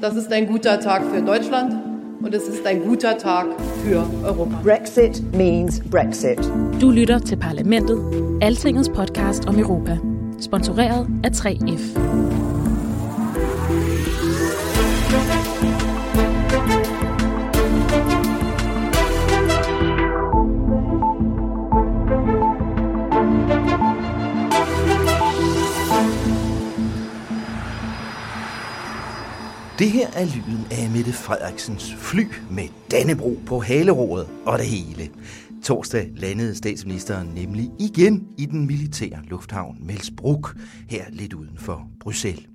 Das ist ein guter Tag für Deutschland und es ist ein guter Tag für Europa. Brexit means Brexit. Du lytter til Parlamentet, Altingets podcast om Europa. Sponsoreret af 3F. Det her er lyden af Mette Frederiksens fly med Dannebro på haleroret og det hele. Torsdag landede statsministeren nemlig igen i den militære lufthavn Melsbruck, her lidt uden for Bruxelles.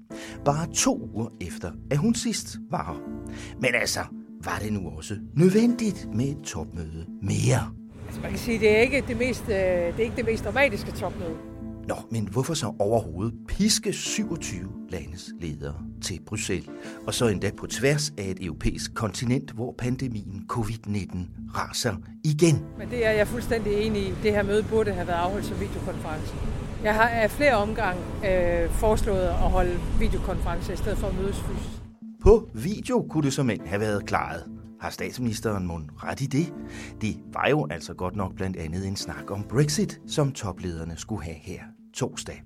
Bare to uger efter, at hun sidst var her. Men altså, var det nu også nødvendigt med et topmøde mere? Altså, man kan sige, det er ikke det mest, øh, det er ikke det mest dramatiske topmøde. Nå, men hvorfor så overhovedet piske 27 landes ledere til Bruxelles? Og så endda på tværs af et europæisk kontinent, hvor pandemien covid-19 raser igen. Men det er jeg fuldstændig enig i. Det her møde burde have været afholdt som videokonference. Jeg har af flere omgange øh, foreslået at holde videokonference i stedet for at mødes fysisk. På video kunne det som end have været klaret. Har statsministeren mon ret i det? Det var jo altså godt nok blandt andet en snak om Brexit, som toplederne skulle have her torsdag.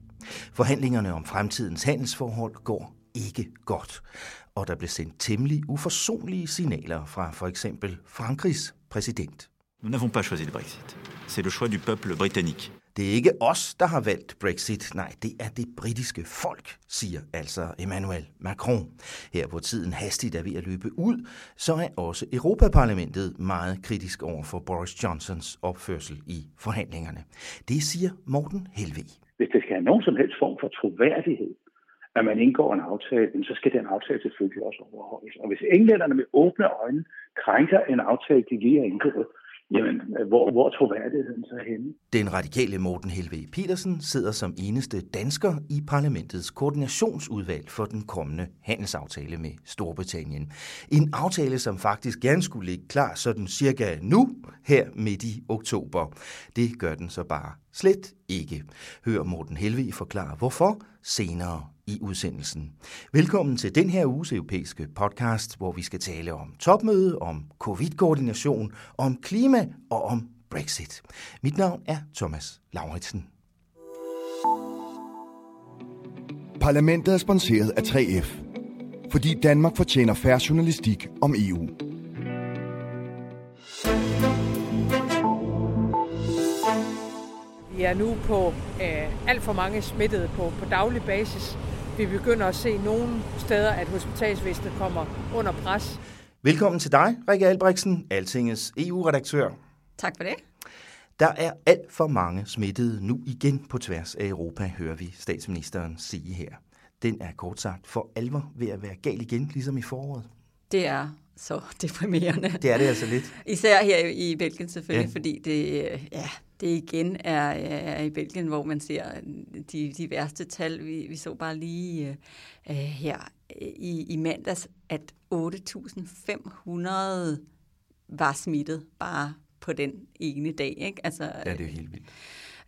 Forhandlingerne om fremtidens handelsforhold går ikke godt, og der blev sendt temmelig uforsonlige signaler fra for eksempel Frankrigs præsident. Nous n'avons pas choisi le Brexit. C'est le choix du peuple britannique. Det er ikke os, der har valgt Brexit. Nej, det er det britiske folk, siger altså Emmanuel Macron. Her hvor tiden hastigt er ved at løbe ud, så er også Europaparlamentet meget kritisk over for Boris Johnsons opførsel i forhandlingerne. Det siger Morten Helvig. Hvis det skal have nogen som helst form for troværdighed, at man indgår en aftale, så skal den aftale selvfølgelig også overholdes. Og hvis englænderne med åbne øjne krænker en aftale, de lige har indgået, jamen, hvor, hvor er troværdigheden så henne? Den radikale Morten Helve Petersen sidder som eneste dansker i parlamentets koordinationsudvalg for den kommende handelsaftale med Storbritannien. En aftale, som faktisk gerne skulle ligge klar sådan cirka nu, her midt i oktober. Det gør den så bare slet ikke. Hør Morten Helve forklare hvorfor senere i udsendelsen. Velkommen til den her uges europæiske podcast, hvor vi skal tale om topmøde, om covid-koordination, om klima og om Brexit. Mit navn er Thomas Lauritsen. Parlamentet er sponsoreret af 3F, fordi Danmark fortjener færre journalistik om EU. Vi er nu på øh, alt for mange smittede på, på daglig basis. Vi begynder at se nogle steder, at hospitalsvæsenet kommer under pres. Velkommen til dig, Rikke Albrechtsen, Altingets EU-redaktør. Tak for det. Der er alt for mange smittede nu igen på tværs af Europa, hører vi statsministeren sige her. Den er kort sagt for alvor ved at være gal igen, ligesom i foråret. Det er så deprimerende. Det er det altså lidt. Især her i Belgien selvfølgelig, Ja. fordi det, ja, det igen er, er i Belgien, hvor man ser øh, de, de værste tal. Vi, vi så bare lige øh, øh her øh, i, i mandags, at 8.500 var smittet bare på den ene dag. Ikke? Altså, Ja, det er jo helt vildt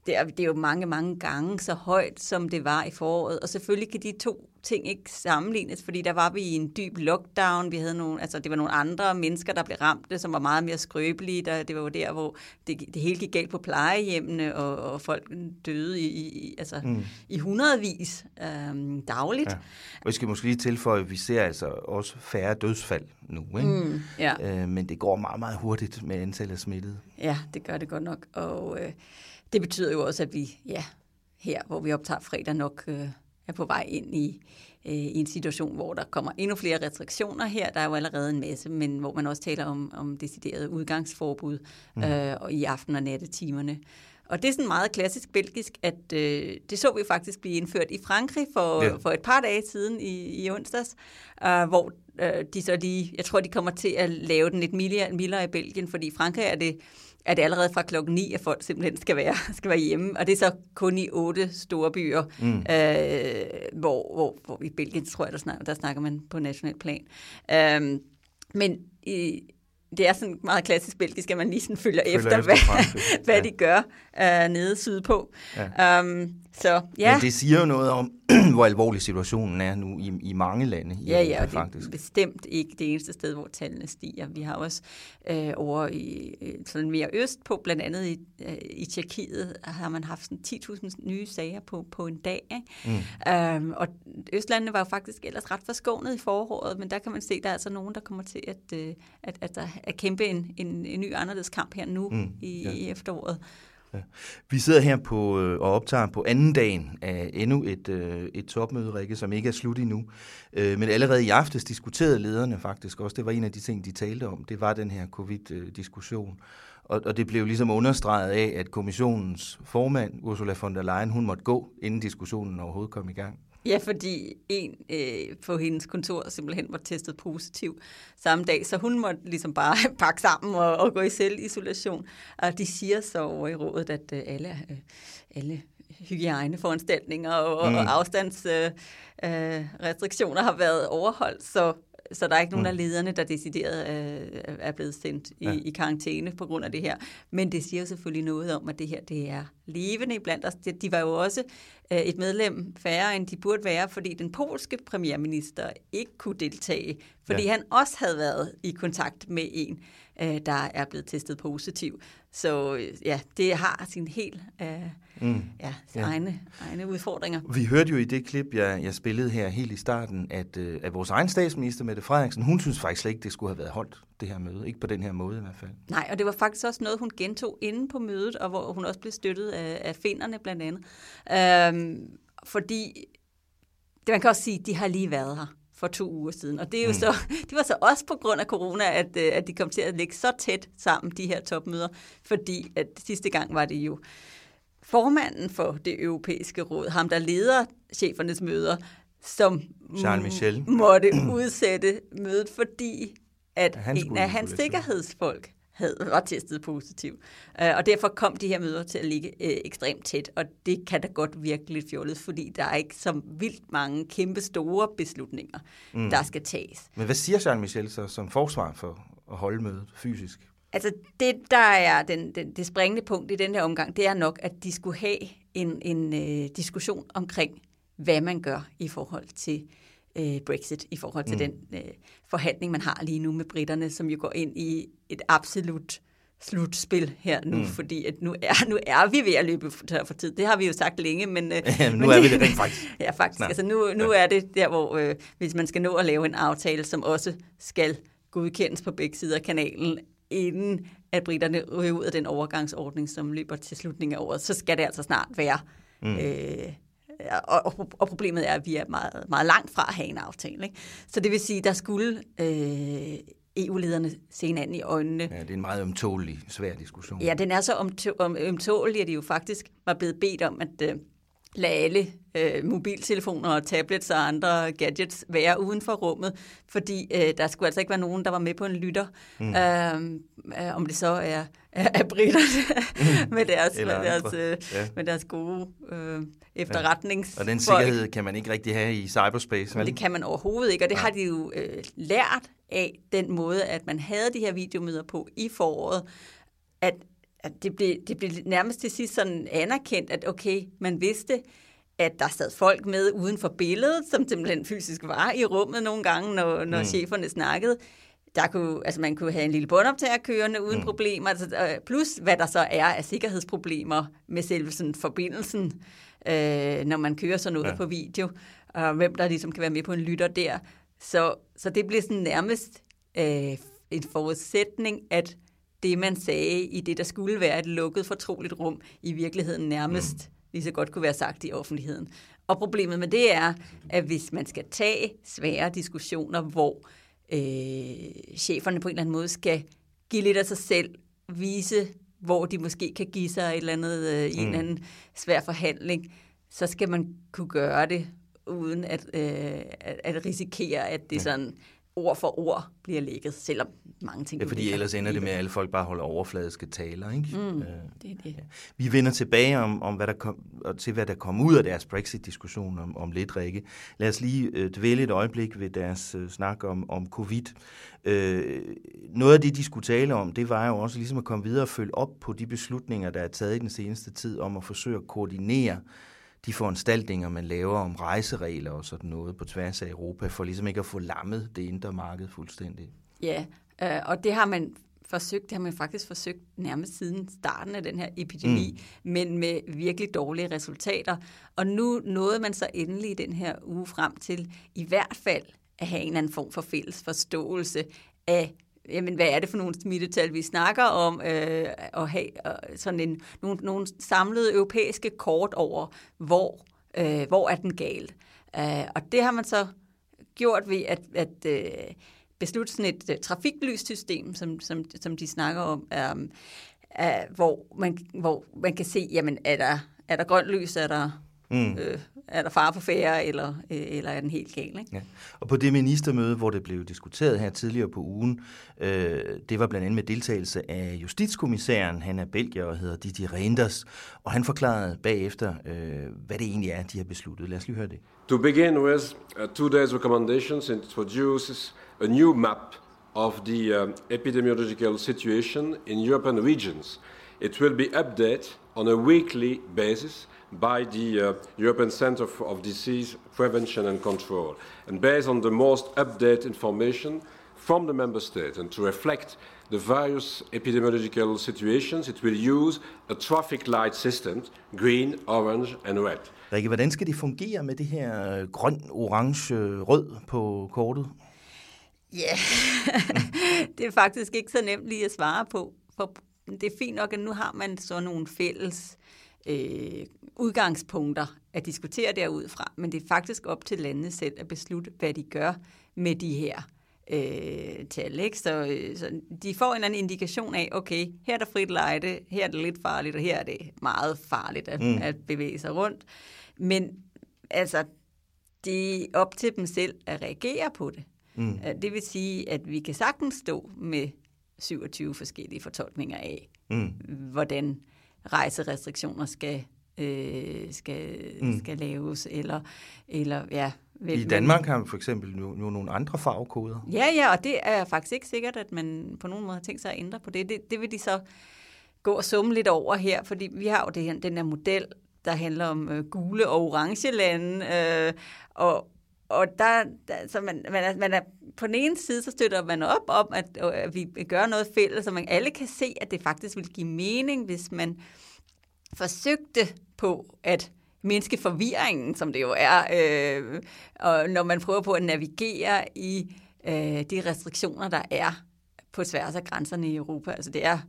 det er, det er jo mange, mange gange så højt, som det var i foråret. Og selvfølgelig kan de to ting ikke sammenlignes, fordi der var vi i en dyb lockdown. Vi havde nogle, altså det var nogle andre mennesker, der blev ramt, som var meget mere skrøbelige. Der, det var jo der, hvor det, det hele gik galt på plejehjemmene, og, og folk døde i, i, altså, mm. i hundredvis øhm, dagligt. Ja. Og jeg skal måske lige tilføje, at vi ser altså også færre dødsfald nu. Ikke? Mm, ja. øh, men det går meget, meget hurtigt med antallet af smittede. Ja, det gør det godt nok. Og øh, det betyder jo også, at vi ja, her, hvor vi optager fredag, nok øh, er på vej ind i, øh, i en situation, hvor der kommer endnu flere restriktioner her. Der er jo allerede en masse, men hvor man også taler om, om decideret udgangsforbud Mhm. øh, og i aften- og nattetimerne. og det er sådan meget klassisk belgisk, at øh, det så vi faktisk blive indført i Frankrig for, Ja. for et par dage siden i, i onsdags, øh, hvor øh, de så lige, jeg tror, de kommer til at lave den lidt mildere, mildere i Belgien, fordi i Frankrig er det, er det allerede fra klokken 9, at folk simpelthen skal være, skal være hjemme, og det er så kun i otte store byer, Mm. øh, hvor, hvor, hvor i Belgien, tror jeg, der snakker, der snakker man på national plan. Øh, men i, det er sådan meget klassisk belgisk, at man lige sådan følger, Følger efter, efter hvad Ja. de gør øh, nede sydpå. Ja. Um, så ja, Men det siger jo noget om, hvor alvorlig situationen er nu i, i mange lande i ja, Europa, ja, og det faktisk. er bestemt ikke det eneste sted, hvor tallene stiger. Vi har også øh, over i øh, sådan mere øst på, blandt andet i, øh, i Tjekkiet, har man haft sådan 10.000 nye sager på, på en dag. Ikke? Mm. Um, og Østlandene var jo faktisk ellers ret forskånet i foråret, men der kan man se, at der er altså nogen, der kommer til at, øh, at, at, der, at kæmpe en, en, en ny anderledes kamp her nu mm. i, ja. i efteråret. Vi sidder her på øh, og optager på anden dagen af endnu et, øh, et topmøde, Rikke, som ikke er slut endnu. Øh, men allerede i aftes diskuterede lederne faktisk også, det var en af de ting, de talte om, det var den her covid-diskussion. Og, og det blev ligesom understreget af, at kommissionens formand, Ursula von der Leyen, hun måtte gå, inden diskussionen overhovedet kom i gang. Ja, fordi en øh, på hendes kontor simpelthen var testet positiv samme dag, så hun måtte ligesom bare pakke sammen og, og gå i selvisolation. Og de siger så over i rådet, at øh, alle, øh, alle hygiejneforanstaltninger og, Mm. og afstandsrestriktioner øh, restriktioner har været overholdt, så så der er ikke nogen Mm. af lederne, der decideret øh, er blevet sendt i, Ja. i karantæne på grund af det her. Men det siger jo selvfølgelig noget om, at det her det er levende blandt os. De, de var jo også øh, et medlem færre, end de burde være, fordi den polske premierminister ikke kunne deltage, fordi ja. han også havde været i kontakt med en, øh, der er blevet testet positiv. Så øh, ja, det har sin helt øh, Mm. ja, Ja. ja. Egne, egne udfordringer. Vi hørte jo i det klip, jeg, jeg spillede her helt i starten, at, øh, at vores egen statsminister, Mette Frederiksen, hun synes faktisk slet ikke, det skulle have været holdt, det her møde. Ikke på den her måde i hvert fald. Nej, og det var faktisk også noget, hun gentog inde på mødet, og hvor hun også blev støttet af, af finderne blandt andet. Øhm, fordi, det, man kan også sige, de har lige været her for to uger siden, og det, er jo Mm. så, det var så også på grund af corona, at, øh, at de kom til at ligge så tæt sammen, de her topmøder, fordi at sidste gang var det jo formanden for det europæiske råd, ham der leder chefernes møder, som Charles Michel. måtte udsætte mødet, fordi at Han en af hans sikkerhedsfolk havde, var testet positiv. Uh, og derfor kom de her møder til at ligge uh, ekstremt tæt, og det kan da godt virke lidt fjollet, fordi der er ikke så vildt mange kæmpe store beslutninger, Mm. der skal tages. Men hvad siger Charles Michel så som forsvar for at holde mødet fysisk? Altså det, der er den, den, det springende punkt i den her omgang, det er nok, at de skulle have en, en øh, diskussion omkring, hvad man gør i forhold til øh, Brexit, i forhold til Mm. den øh, forhandling, man har lige nu med britterne, som jo går ind i et absolut slutspil her nu, Mm. fordi at nu, er, nu er vi ved at løbe tør for tid. Det har vi jo sagt længe, men... Øh, nu men er vi det rent faktisk. ja, faktisk. Altså nu, nu er det der, hvor øh, hvis man skal nå at lave en aftale, som også skal godkendes på begge sider af kanalen, inden at britterne ryger ud af den overgangsordning, som løber til slutningen af året, så skal det altså snart være. Mm. Øh, og, og, problemet er, at vi er meget, meget langt fra at have en aftale. Ikke? Så det vil sige, der skulle øh, EU-lederne se hinanden i øjnene. Ja, det er en meget ømtålig, svær diskussion. Ja, den er så omtå- om, ømtålig, at de jo faktisk var blevet bedt om at øh, lade alle øh, mobiltelefoner og tablets og andre gadgets være uden for rummet, fordi øh, der skulle altså ikke være nogen, der var med på en lytter. Mm. Øh, øh, om det så er, er, er britterne med, deres, med, deres, øh, Ja. med deres gode øh, efterretnings... Og den sikkerhed kan man ikke rigtig have i cyberspace, Men vel? det kan man overhovedet ikke, og det Nej. har de jo øh, lært af den måde, at man havde de her videomøder på i foråret, at, at det, blev, det blev nærmest til sidst sådan anerkendt, at okay, man vidste, at der sad folk med uden for billedet, som simpelthen fysisk var i rummet nogle gange, når, når mm. cheferne snakkede. Der kunne, altså man kunne have en lille båndoptager kørende uden Mm. problemer, altså, plus hvad der så er af sikkerhedsproblemer med selve sådan forbindelsen, øh, når man kører sådan noget Ja. på video, og hvem der ligesom kan være med på en lytter der. Så, så det bliver sådan nærmest øh, en forudsætning, at det, man sagde i det, der skulle være et lukket, fortroligt rum, i virkeligheden nærmest mm. lige så godt kunne være sagt i offentligheden. Og problemet med det er, at hvis man skal tage svære diskussioner, hvor øh, cheferne på en eller anden måde skal give lidt af sig selv, vise, hvor de måske kan give sig et eller andet øh, i mm. en eller anden svær forhandling, så skal man kunne gøre det uden at, øh, at, at risikere, at det ja. sådan ord for ord bliver lægget, selvom mange ting... Ja, fordi ellers ender det med, at alle folk bare holder overfladiske taler, ikke? Mm, øh, det er det. Ja. Vi vender tilbage om, om hvad der kom, til, hvad der kom ud af deres Brexit-diskussion om, om lidt, Rikke. Lad os lige øh, dvæle et øjeblik ved deres øh, snak om, om covid. Øh, noget af det, de skulle tale om, det var jo også ligesom at komme videre og følge op på de beslutninger, der er taget i den seneste tid om at forsøge at koordinere de foranstaltninger, man laver om rejseregler og sådan noget på tværs af Europa, for ligesom ikke at få lammet det indre marked fuldstændig. Ja, øh, og det har man forsøgt, det har man faktisk forsøgt nærmest siden starten af den her epidemi, mm. men med virkelig dårlige resultater. Og nu nåede man så endelig i den her uge frem til i hvert fald at have en eller anden form for fælles forståelse af jamen, hvad er det for nogle smittetal, vi snakker om, øh, at have øh, sådan en, nogle, nogle samlede europæiske kort over, hvor, øh, hvor er den gal. Øh, og det har man så gjort ved at, at øh, beslutte sådan et uh, trafiklyssystem, som, som, som de snakker om, øh, øh, hvor, man, hvor man kan se, jamen, er der, er der grønt lys, er der Mm. Øh, er der far på færre, eller, øh, eller er den helt gal? Ikke? Ja. Og på det ministermøde, hvor det blev diskuteret her tidligere på ugen, øh, det var blandt andet med deltagelse af justitskommissæren, han er belgier og hedder Didier Reinders, og han forklarede bagefter, øh, hvad det egentlig er, de har besluttet. Lad os lige høre det. To begin with, uh, today's recommendations introduces a new map of the uh, epidemiological situation in European regions. It will be updated on a weekly basis by the uh, European Centre of Disease Prevention and Control, and based on the most updated information from the member states, and to reflect the various epidemiological situations, it will use a traffic light system, green, orange and red. Rikke, hvordan skal det fungere med det her øh, grøn, orange, rød på kortet? Ja, yeah. det er faktisk ikke så nemt lige at svare på. For det er fint nok, at nu har man så nogle fælles øh, udgangspunkter at diskutere derudfra, men det er faktisk op til landene selv at beslutte, hvad de gør med de her øh, tal. Ikke? Så, øh, så de får en eller anden indikation af, okay, her er der frit lejde, her er det lidt farligt, og her er det meget farligt at, mm. at bevæge sig rundt. Men altså, det er op til dem selv at reagere på det. Mm. Det vil sige, at vi kan sagtens stå med 27 forskellige fortolkninger af, mm. hvordan rejserestriktioner skal øh, skal, mm. skal laves, eller, eller ja... Vel, I Danmark har man for eksempel nu, nu nogle andre farvekoder. Ja, ja, og det er faktisk ikke sikkert, at man på nogen måde har tænkt sig at ændre på det. Det, det vil de så gå og summe lidt over her, fordi vi har jo det her, den her model, der handler om øh, gule og orange lande, øh, og, og der, der så man, man, er, man er, på den ene side, så støtter man op om, at, at vi gør noget fælles, så man alle kan se, at det faktisk vil give mening, hvis man øh, forsøgte på at mindske forvirringen, som det jo er, øh, og når man prøver på at navigere i øh, de restriktioner, der er på tværs af grænserne i Europa. Altså det er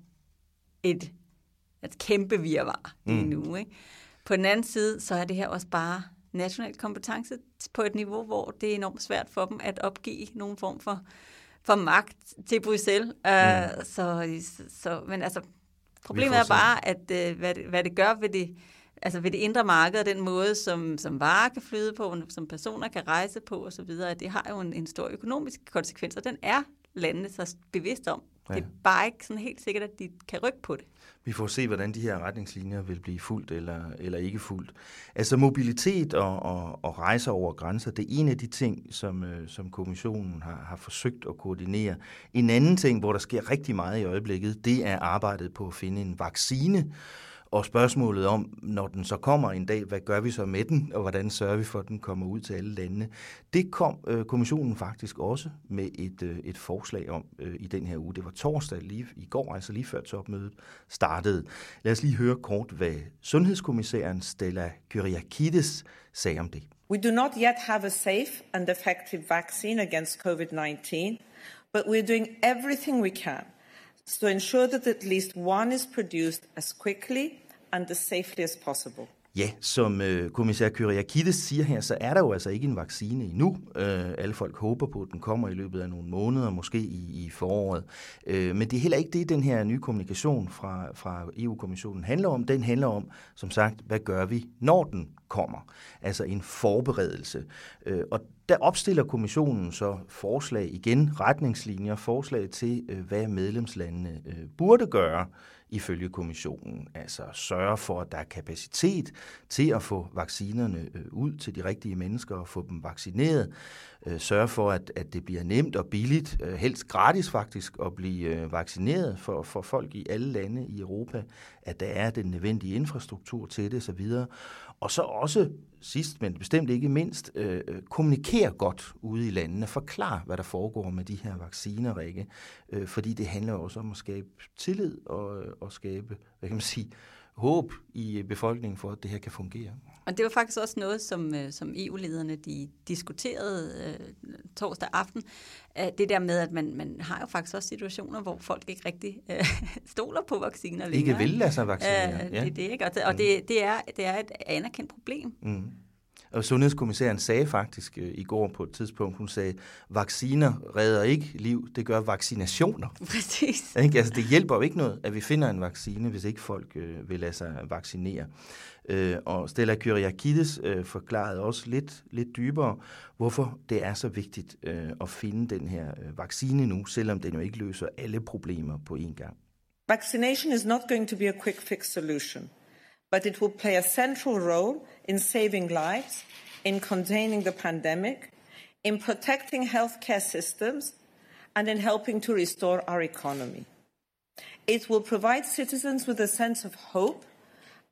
et, et kæmpe virvar lige mm. nu. Ikke? På den anden side, så er det her også bare national kompetence på et niveau, hvor det er enormt svært for dem at opgive nogen form for, for magt til Bruxelles. Mm. Uh, så, så, men altså, Problemet er bare, at øh, hvad, det, hvad det gør ved det, altså ved det indre marked, og den måde, som, som varer kan flyde på, som personer kan rejse på osv., det har jo en, en stor økonomisk konsekvens, og den er landene så bevidst om. Ja. Det er bare ikke sådan helt sikkert, at de kan rykke på det. Vi får se, hvordan de her retningslinjer vil blive fuldt eller, eller ikke fuldt. Altså mobilitet og, og, og rejser over grænser, det er en af de ting, som, øh, som kommissionen har, har forsøgt at koordinere. En anden ting, hvor der sker rigtig meget i øjeblikket, det er arbejdet på at finde en vaccine, og spørgsmålet om, når den så kommer en dag, hvad gør vi så med den, og hvordan sørger vi for, at den kommer ud til alle landene. Det kom øh, kommissionen faktisk også med et, øh, et forslag om øh, i den her uge. Det var torsdag lige i går, altså lige før topmødet startede. Lad os lige høre kort, hvad sundhedskommissæren Stella Kyriakides sagde om det. We do not yet have a safe and effective vaccine against COVID-19, but we're doing everything we can to ensure that at least one is produced as quickly and as safely as possible. Ja, som øh, kommissær Kyriakides siger her, så er der jo altså ikke en vaccine endnu. Øh, alle folk håber på, at den kommer i løbet af nogle måneder, måske i, i foråret. Øh, men det er heller ikke det, den her nye kommunikation fra, fra EU-kommissionen handler om. Den handler om, som sagt, hvad gør vi, når den kommer? Altså en forberedelse. Øh, og der opstiller kommissionen så forslag igen, retningslinjer, forslag til, øh, hvad medlemslandene øh, burde gøre ifølge kommissionen. Altså sørge for, at der er kapacitet til at få vaccinerne øh, ud til de rigtige mennesker og få dem vaccineret. Øh, sørge for, at, at det bliver nemt og billigt, øh, helst gratis faktisk, at blive vaccineret for, for folk i alle lande i Europa. At der er den nødvendige infrastruktur til det osv. Og så også sidst, men bestemt ikke mindst, øh, øh, kommunikere godt ude i landene, Forklar, hvad der foregår med de her vacciner, Rikke, øh, fordi det handler også om at skabe tillid og, øh, og skabe, hvad kan man sige, håb i øh, befolkningen for, at det her kan fungere. Og det var faktisk også noget, som, øh, som EU-lederne de diskuterede øh, torsdag aften. Det der med, at man, man har jo faktisk også situationer, hvor folk ikke rigtig øh, stoler på vacciner længere. Ikke vil lade sig vaccinere. Øh, ja. det, det, ikke? Og, det, og mm. det, det, er, det er et anerkendt problem. Mm. Og sundhedskommissæren sagde faktisk øh, i går på et tidspunkt, hun sagde, vacciner redder ikke liv, det gør vaccinationer. Præcis. Ikke? Altså, det hjælper jo ikke noget, at vi finder en vaccine, hvis ikke folk øh, vil lade sig vaccinere. Øh, og Stella Kyriakides øh, forklarede også lidt, lidt dybere, hvorfor det er så vigtigt øh, at finde den her øh, vaccine nu, selvom den jo ikke løser alle problemer på én gang. Vaccination is not going to be a quick fix solution. but it will play a central role in saving lives, in containing the pandemic, in protecting healthcare systems, and in helping to restore our economy. It will provide citizens with a sense of hope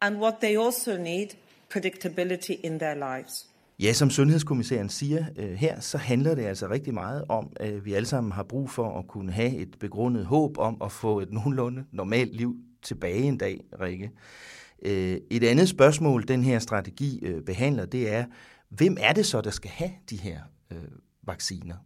and what they also need predictability in their lives. Ja, som sundhedskommissæren siger øh, her, så handler det altså rigtig meget om, at vi alle sammen har brug for at kunne have et begrundet håb om at få et nogenlunde normalt liv tilbage en dag, Rikke. Øh, et andet spørgsmål, den her strategi øh, behandler, det er, hvem er det så, der skal have de her øh, vacciner?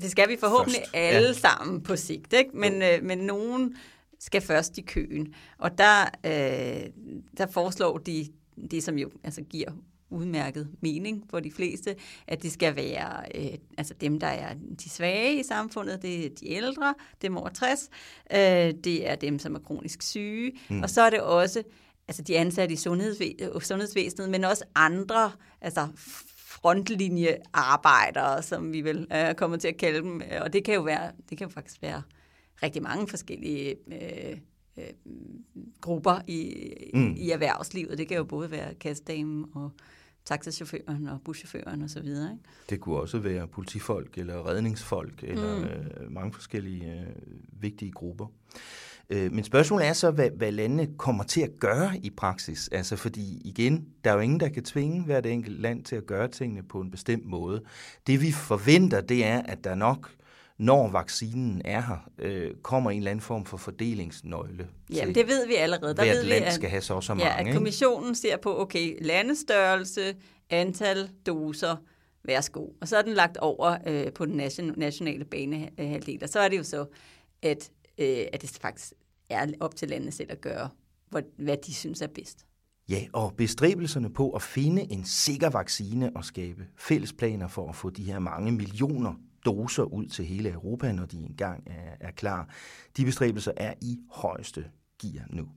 Det skal vi forhåbentlig først. alle ja. sammen på sigt, ikke? Men, øh, men nogen skal først i køen. Og der, øh, der foreslår de det, som jo altså giver udmærket mening for de fleste, at det skal være øh, altså dem, der er de svage i samfundet, det er de ældre, dem over 60, øh, det er dem, som er kronisk syge, mm. og så er det også altså de ansatte i sundhedsvæ- sundhedsvæsenet, men også andre, altså frontlinjearbejdere, som vi vil øh, kommet til at kalde dem. Og det kan jo være, det kan jo faktisk være rigtig mange forskellige øh, øh, grupper i, mm. i erhvervslivet. Det kan jo både være kastdamen og taxachaufføren og buschaufføren og så videre. Ikke? Det kunne også være politifolk eller redningsfolk eller mm. øh, mange forskellige øh, vigtige grupper. Øh, men spørgsmålet er så, hvad, hvad landene kommer til at gøre i praksis. Altså fordi igen, der er jo ingen, der kan tvinge hvert enkelt land til at gøre tingene på en bestemt måde. Det vi forventer, det er, at der nok når vaccinen er her, øh, kommer en eller anden form for fordelingsnøgle. Jamen, det ved vi allerede. Der ved land vi, at, skal have så så mange. Ja, at kommissionen ser på, okay, landestørrelse, antal doser, værsgo. Og så er den lagt over øh, på den nationale banehalvdel. Og så er det jo så, at øh, at det faktisk er op til landene selv at gøre, hvad de synes er bedst. Ja, og bestræbelserne på at finde en sikker vaccine og skabe fælles planer for at få de her mange millioner doser ud til hele Europa, når de engang er, er klar. De bestræbelser er i højeste gear nu.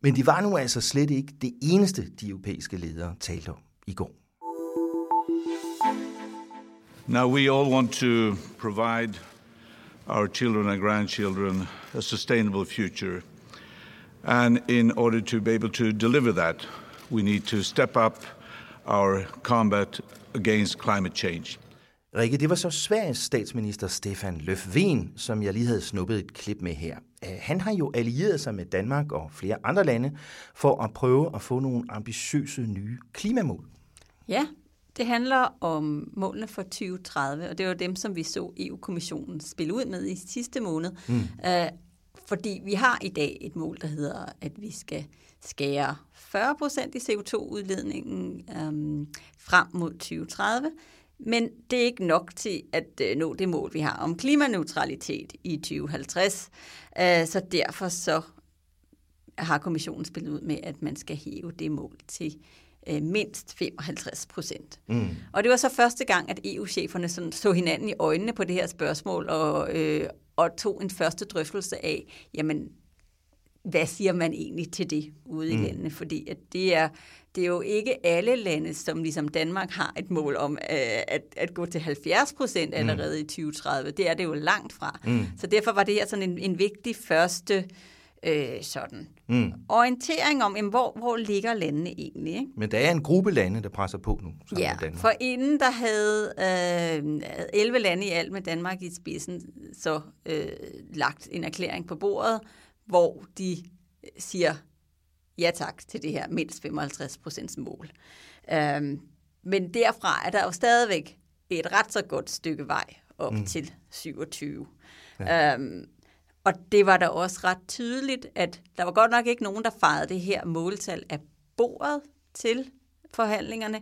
Men det var nu altså slet ikke det eneste, de europæiske ledere talte om i går. Now we all want to provide our children and grandchildren a sustainable future. And in order to be able to deliver that, we need to step up our combat against climate change. Rikke, det var så Sveriges statsminister Stefan Löfven, som jeg lige havde snuppet et klip med her. Han har jo allieret sig med Danmark og flere andre lande for at prøve at få nogle ambitiøse nye klimamål. Ja, det handler om målene for 2030, og det var dem, som vi så EU-kommissionen spille ud med i sidste måned. Mm. Fordi vi har i dag et mål, der hedder, at vi skal skære 40 procent i CO2-udledningen um, frem mod 2030. Men det er ikke nok til at uh, nå det mål, vi har om klimaneutralitet i 2050. Uh, så derfor så har kommissionen spillet ud med, at man skal hæve det mål til øh, mindst 55 procent. Mm. Og det var så første gang, at EU-cheferne sådan så hinanden i øjnene på det her spørgsmål og, øh, og tog en første drøftelse af, jamen, hvad siger man egentlig til det ude mm. i landene? Fordi at det, er, det er jo ikke alle lande, som ligesom Danmark har et mål om øh, at, at gå til 70 procent mm. allerede mm. i 2030. Det er det jo langt fra. Mm. Så derfor var det her sådan en, en vigtig første øh, sådan mm. orientering om, jamen, hvor, hvor ligger landene egentlig. Ikke? Men der er en gruppe lande, der presser på nu. Ja, med for inden der havde øh, 11 lande i alt med Danmark i spidsen så øh, lagt en erklæring på bordet, hvor de siger ja tak til det her mindst 55 procents mål. Øh, men derfra er der jo stadigvæk et ret så godt stykke vej op mm. til 27. Ja. Øhm, og det var da også ret tydeligt, at der var godt nok ikke nogen, der fejrede det her måltal af bordet til forhandlingerne,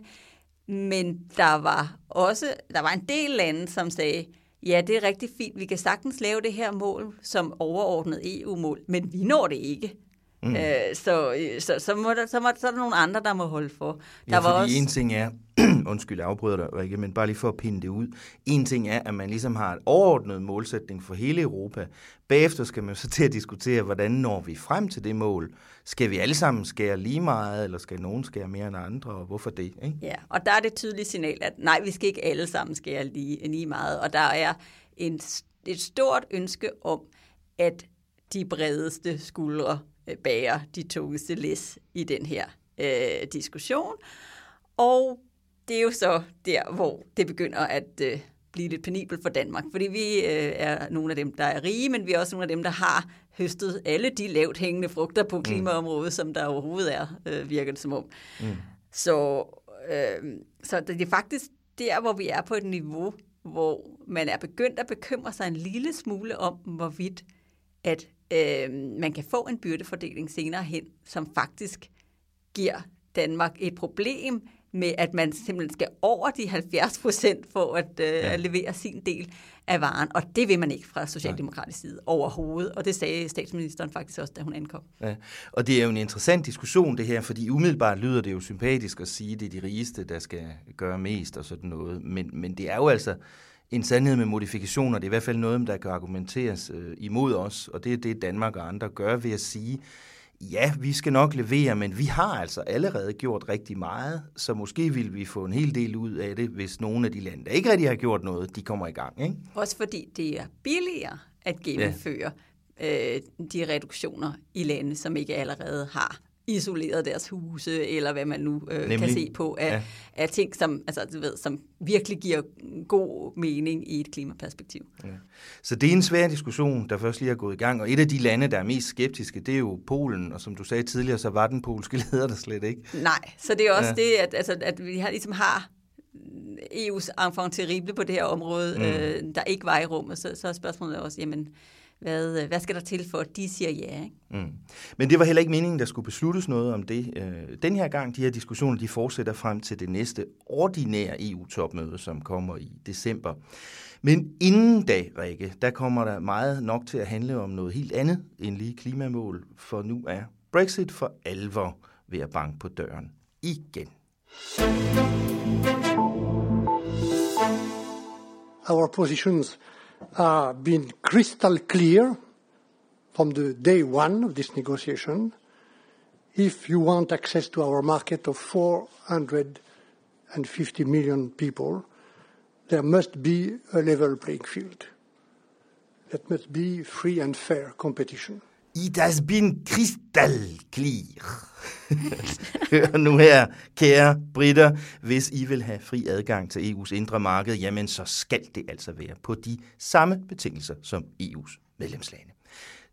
men der var også der var en del lande, som sagde, ja, det er rigtig fint, vi kan sagtens lave det her mål som overordnet EU-mål, men vi når det ikke. Mm. Øh, så, så, så, må der, så, må, så er der nogle andre, der må holde for. Der ja, var også... en ting er, undskyld, jeg afbryder dig, Rikke, men bare lige for at pinde det ud. En ting er, at man ligesom har et overordnet målsætning for hele Europa. Bagefter skal man så til at diskutere, hvordan når vi frem til det mål. Skal vi alle sammen skære lige meget, eller skal nogen skære mere end andre, og hvorfor det? Ikke? Ja, og der er det tydelige signal, at nej, vi skal ikke alle sammen skære lige, lige meget. Og der er en, et stort ønske om, at de bredeste skuldre øh, bærer de tungeste læs i den her øh, diskussion. Og det er jo så der, hvor det begynder at øh, blive lidt penibelt for Danmark. Fordi vi øh, er nogle af dem, der er rige, men vi er også nogle af dem, der har høstet alle de lavt hængende frugter på mm. klimaområdet, mm. som der overhovedet er, øh, virker det som om. Mm. Så, øh, så det er faktisk der, hvor vi er på et niveau, hvor man er begyndt at bekymre sig en lille smule om, hvorvidt at øh, man kan få en byrdefordeling senere hen, som faktisk giver Danmark et problem med, at man simpelthen skal over de 70 procent for at, øh, ja. at levere sin del af varen. Og det vil man ikke fra Socialdemokratisk side overhovedet. Og det sagde statsministeren faktisk også, da hun ankom. Ja. Og det er jo en interessant diskussion det her, fordi umiddelbart lyder det jo sympatisk at sige, at det er de rigeste, der skal gøre mest og sådan noget. Men, men det er jo altså en sandhed med modifikationer. Det er i hvert fald noget, der kan argumenteres øh, imod os, og det er det, Danmark og andre gør ved at sige, ja, vi skal nok levere, men vi har altså allerede gjort rigtig meget, så måske vil vi få en hel del ud af det, hvis nogle af de lande, der ikke rigtig har gjort noget, de kommer i gang. Ikke? Også fordi det er billigere at gennemføre ja. øh, de reduktioner i lande, som ikke allerede har isoleret deres huse, eller hvad man nu øh, kan se på af, ja. af ting, som, altså, du ved, som virkelig giver god mening i et klimaperspektiv. Ja. Så det er en svær diskussion, der først lige er gået i gang, og et af de lande, der er mest skeptiske, det er jo Polen, og som du sagde tidligere, så var den polske leder der slet ikke. Nej, så det er også ja. det, at, altså, at vi har, ligesom har EU's enfant terrible på det her område, mm. øh, der ikke var i rummet, så, så er spørgsmålet også, jamen, hvad, hvad skal der til for, at de siger ja? Ikke? Mm. Men det var heller ikke meningen, der skulle besluttes noget om det. Øh, den her gang, de her diskussioner, de fortsætter frem til det næste ordinære EU-topmøde, som kommer i december. Men inden da, Rikke, der kommer der meget nok til at handle om noget helt andet end lige klimamål, for nu er Brexit for alvor ved at banke på døren igen. Our positions are been crystal clear from the day one of this negotiation. If you want access to our market of 450 million people, there must be a level playing field. That must be free and fair competition. It has been crystal clear. Hør nu her, kære britter, hvis I vil have fri adgang til EU's indre marked, jamen så skal det altså være på de samme betingelser som EU's medlemslande.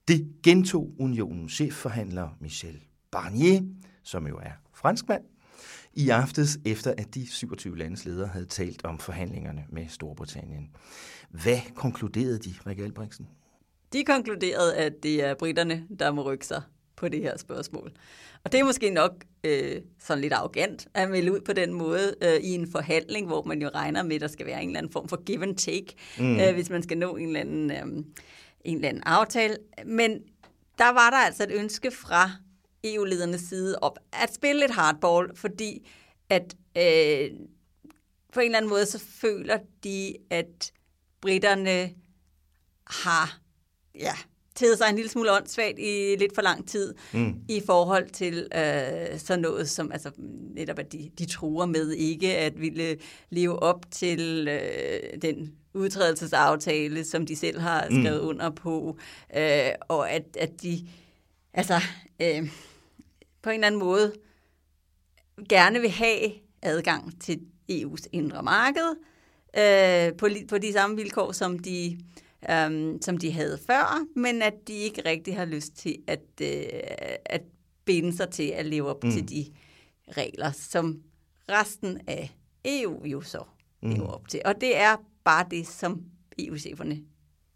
Det gentog unionens chefforhandler Michel Barnier, som jo er franskmand, i aftes efter at de 27 landes ledere havde talt om forhandlingerne med Storbritannien. Hvad konkluderede de, Rikke Albrechtsen? De konkluderede, at det er britterne, der må rykke sig på det her spørgsmål. Og det er måske nok øh, sådan lidt arrogant at melde ud på den måde øh, i en forhandling, hvor man jo regner med, at der skal være en eller anden form for give and take, mm. øh, hvis man skal nå en eller, anden, øh, en eller anden aftale. Men der var der altså et ønske fra EU-ledernes side op at spille lidt hardball, fordi at øh, på en eller anden måde, så føler de, at britterne har ja, tædet sig en lille smule åndssvagt i lidt for lang tid mm. i forhold til øh, sådan noget som, altså netop at de, de truer med ikke at ville leve op til øh, den udtrædelsesaftale, som de selv har skrevet mm. under på, øh, og at, at de altså øh, på en eller anden måde gerne vil have adgang til EU's indre marked øh, på, på de samme vilkår, som de, øh, som de havde før, men at de ikke rigtig har lyst til at, øh, at binde sig til at leve op mm. til de regler, som resten af EU jo så lever mm. op til. Og det er bare det, som EU-cheferne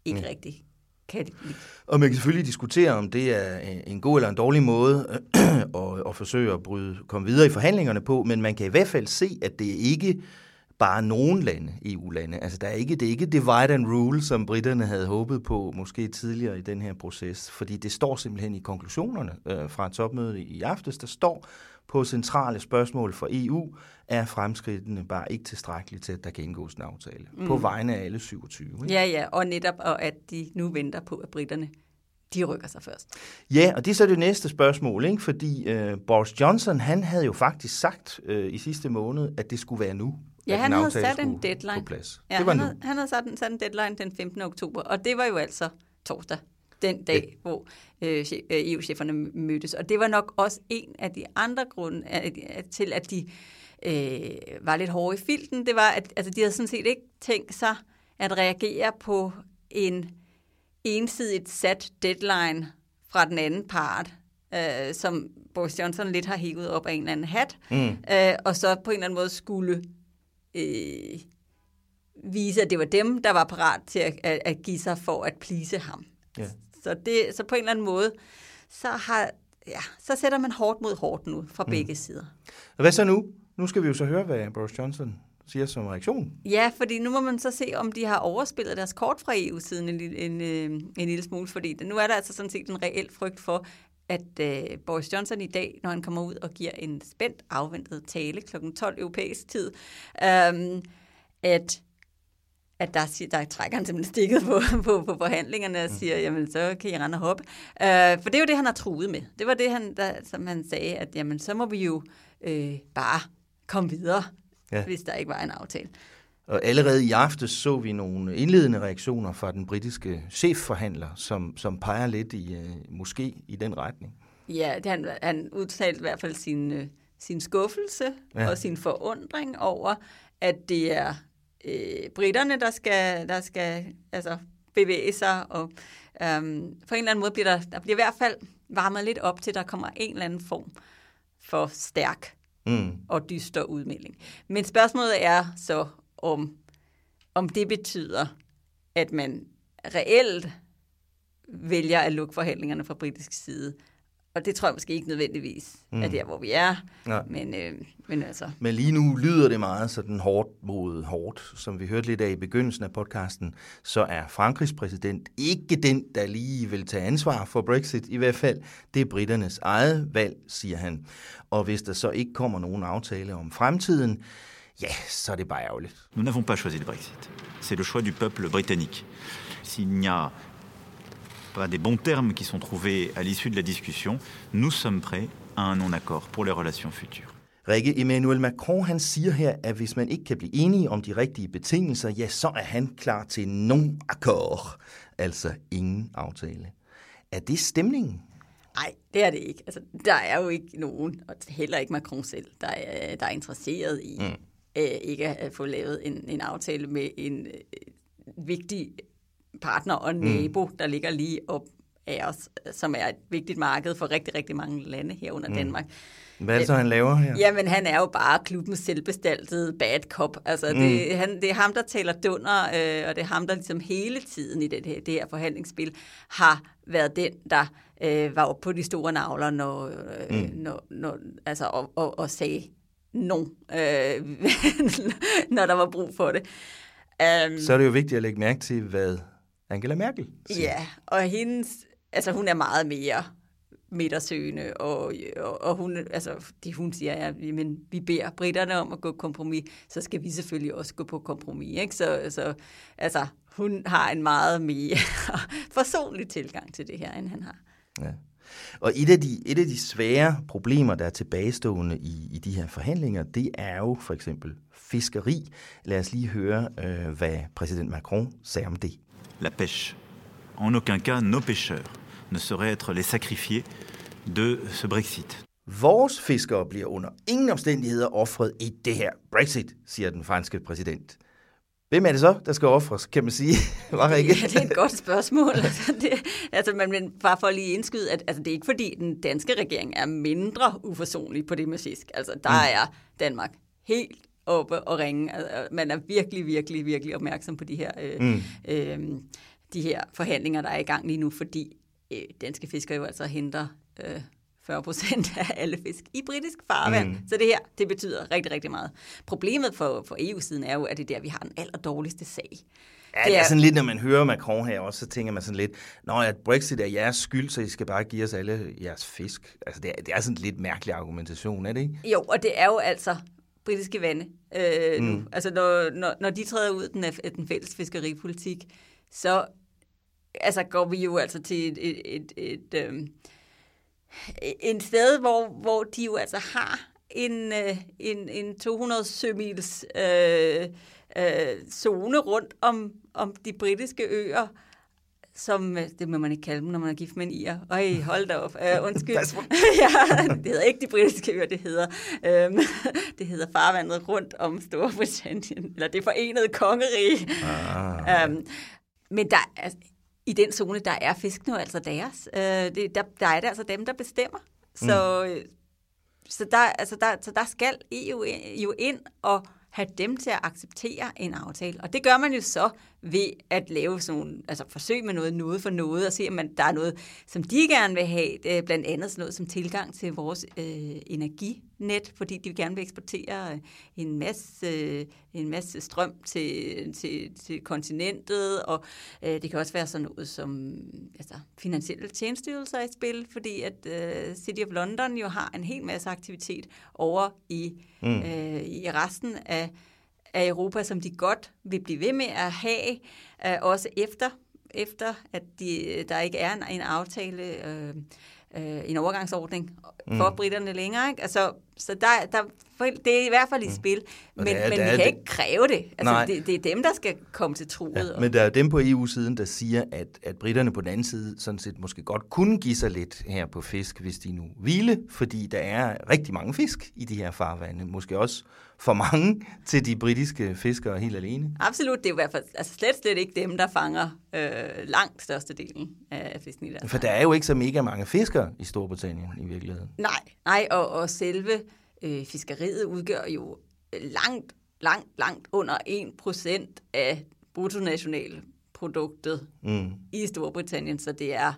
ikke mm. rigtig kan lide. Og man kan selvfølgelig diskutere, om det er en god eller en dårlig måde at, at forsøge at bryde, komme videre i forhandlingerne på, men man kan i hvert fald se, at det ikke bare nogen lande, EU-lande. Altså, der er ikke, det er ikke divide and rule, som britterne havde håbet på, måske tidligere i den her proces, fordi det står simpelthen i konklusionerne øh, fra topmødet i aftes, der står på centrale spørgsmål for EU, er fremskridtene bare ikke tilstrækkeligt til, at der kan indgås en aftale. Mm. På vegne af alle 27. Ikke? Ja, ja, og netop, og at de nu venter på, at britterne de rykker sig først. Ja, og det er så det næste spørgsmål, ikke? fordi øh, Boris Johnson, han havde jo faktisk sagt øh, i sidste måned, at det skulle være nu. Ja, han havde sat en deadline. På plads. Ja, det var han, nu. havde, han havde sat en, sat en deadline den 15. oktober, og det var jo altså torsdag, den dag, ja. hvor øh, EU-cheferne mødtes. Og det var nok også en af de andre grunde til, at de øh, var lidt hårde i filten. Det var, at altså, de havde sådan set ikke tænkt sig at reagere på en ensidigt sat deadline fra den anden part, øh, som Boris Johnson lidt har hævet op af en eller anden hat, mm. øh, og så på en eller anden måde skulle øh, vise, at det var dem, der var parat til at, at, at give sig for at plise ham. Ja. Så, det, så på en eller anden måde, så, har, ja, så sætter man hårdt mod hårdt nu fra mm. begge sider. Og hvad så nu? Nu skal vi jo så høre, hvad Boris Johnson siger som reaktion. Ja, fordi nu må man så se, om de har overspillet deres kort fra EU-siden en, en, en, en lille smule, fordi nu er der altså sådan set en reel frygt for, at uh, Boris Johnson i dag, når han kommer ud og giver en spændt afventet tale kl. 12 europæisk tid, um, at at der, der trækker han simpelthen stikket på, på, på forhandlingerne og mm. siger, jamen så kan I rende og hoppe. Uh, for det er jo det, han har truet med. Det var det, han, der, som han sagde, at jamen så må vi jo uh, bare komme videre, ja. hvis der ikke var en aftale. Og allerede i aftes så vi nogle indledende reaktioner fra den britiske chefforhandler, som, som peger lidt i uh, måske i den retning. Ja, det, han, han udtalte i hvert fald sin, uh, sin skuffelse ja. og sin forundring over, at det er øh, britterne, der skal, der skal altså, bevæge sig, og øhm, på en eller anden måde bliver der, der bliver i hvert fald varmet lidt op til, at der kommer en eller anden form for stærk mm. og dyster udmelding. Men spørgsmålet er så, om, om det betyder, at man reelt vælger at lukke forhandlingerne fra britisk side, og det tror jeg måske ikke nødvendigvis mm. er der, hvor vi er. Ja. Men, øh, men, altså. men lige nu lyder det meget sådan hårdt mod hårdt, som vi hørte lidt af i begyndelsen af podcasten. Så er Frankrigs præsident ikke den, der lige vil tage ansvar for Brexit i hvert fald. Det er britternes eget valg, siger han. Og hvis der så ikke kommer nogen aftale om fremtiden, ja, så er det bare ærgerligt. Nous n'avons pas choisi le Brexit. C'est le choix du peuple britannique. S'il n'y a pas des bons termes qui sont trouvés à l'issue de la discussion, nous sommes prêts à un non-accord pour les relations futures. Rikke Emmanuel Macron han siger her, at hvis man ikke kan blive enige om de rigtige betingelser, ja, så er han klar til non-accord, altså ingen aftale. Er det stemningen? Nej, det er det ikke. Altså, der er jo ikke nogen, og heller ikke Macron selv, der er, der er interesseret i mm. Øh, ikke at få lavet en, en aftale med en øh, vigtig partner og nabo, mm. der ligger lige op af os, som er et vigtigt marked for rigtig, rigtig mange lande herunder mm. Danmark. Hvad er det så, han laver her? Jamen, han er jo bare klubbens selvbestaltede bad cop. Altså, mm. det, han, det er ham, der taler dunder, øh, og det er ham, der ligesom hele tiden i det her, det her forhandlingsspil har været den, der øh, var oppe på de store navler, når, øh, mm. når, når, altså, og, og, og sagde no, øh, når der var brug for det. Um, så er det jo vigtigt at lægge mærke til, hvad Angela Merkel siger. Ja, og hendes, altså hun er meget mere midtersøgende, og, og, og hun, altså, det hun siger er, men vi beder britterne om at gå kompromis, så skal vi selvfølgelig også gå på kompromis. Ikke? Så, så altså, hun har en meget mere forsonlig tilgang til det her, end han har. Ja. Og et af, de, et af de svære problemer, der er tilbagestående i, i de her forhandlinger, det er jo for eksempel fiskeri. Lad os lige høre, øh, hvad præsident Macron sagde om det. La pêche. En aucun cas, nos pêcheurs ne seraient être les sacrifiés de ce Brexit. Vores fiskere bliver under ingen omstændigheder offret i det her Brexit, siger den franske præsident. Hvem er det så, der skal offres, kan man sige? Var ikke? Ja, det er et godt spørgsmål. Altså, det, altså man, men bare for at lige indskyde, at altså, det er ikke fordi, den danske regering er mindre uforsonlig på det med fisk. Altså, der mm. er Danmark helt oppe og ringe. Altså, man er virkelig, virkelig, virkelig opmærksom på de her, øh, mm. øh, de her forhandlinger, der er i gang lige nu, fordi øh, danske fiskere jo altså henter øh, 40 procent af alle fisk i britisk farvand. Mm. Så det her, det betyder rigtig, rigtig meget. Problemet for, for EU-siden er jo, at det er der, vi har den aller dårligste sag. Ja, det er, det er sådan lidt, når man hører Macron her også, så tænker man sådan lidt, Nå, at Brexit er jeres skyld, så I skal bare give os alle jeres fisk. Altså, det er, det er sådan en lidt mærkelig argumentation, er det ikke? Jo, og det er jo altså britiske vande øh, mm. nu. Altså, når, når, når de træder ud den, den fælles fiskeripolitik, så altså, går vi jo altså til et, et, et, et, et øh, en sted, hvor, hvor de jo altså har en, øh, en, en 200 sømils øh, øh, zone rundt om, om de britiske øer, som, øh, det må man ikke kalde dem, når man er gift med en ir. Øj, hold da op. Uh, undskyld. ja, det hedder ikke de britiske øer, det hedder, um, det hedder farvandet rundt om Storbritannien, eller det forenede kongerige. Ah. Um, men der, altså, i den zone, der er fiskene jo altså deres. Øh, det, der, der er det altså dem, der bestemmer. Så, mm. så, der, altså der, så der skal EU jo ind og have dem til at acceptere en aftale. Og det gør man jo så ved at lave sådan nogle, altså forsøg med noget, noget for noget, og se, om man, der er noget, som de gerne vil have, øh, blandt andet sådan noget som tilgang til vores øh, energinet, fordi de gerne vil eksportere øh, en masse, øh, en masse strøm til, til, til kontinentet, og øh, det kan også være sådan noget som altså, finansielle tjenesteydelser i spil, fordi at øh, City of London jo har en hel masse aktivitet over i, mm. øh, i resten af af Europa, som de godt vil blive ved med at have, øh, også efter, efter at de, der ikke er en, en aftale, øh, øh, en overgangsordning for mm. britterne længere. Ikke? Altså, så der, der, det er i hvert fald i mm. spil, mm. men, er, men vi kan det. ikke kræve det. Altså, det. Det er dem, der skal komme til truet. Ja, men der er dem på EU-siden, der siger, at, at britterne på den anden side sådan set måske godt kunne give sig lidt her på fisk, hvis de nu ville, fordi der er rigtig mange fisk i de her farvande. Måske også for mange til de britiske fiskere helt alene. Absolut, det er i hvert fald altså slet, slet ikke dem, der fanger øh, langt størstedelen af fisken i deres For der er jo ikke så mega mange fiskere i Storbritannien i virkeligheden. Nej, nej og, og selve øh, fiskeriet udgør jo langt, langt, langt under 1% af bruttonationalproduktet mm. i Storbritannien, så det er,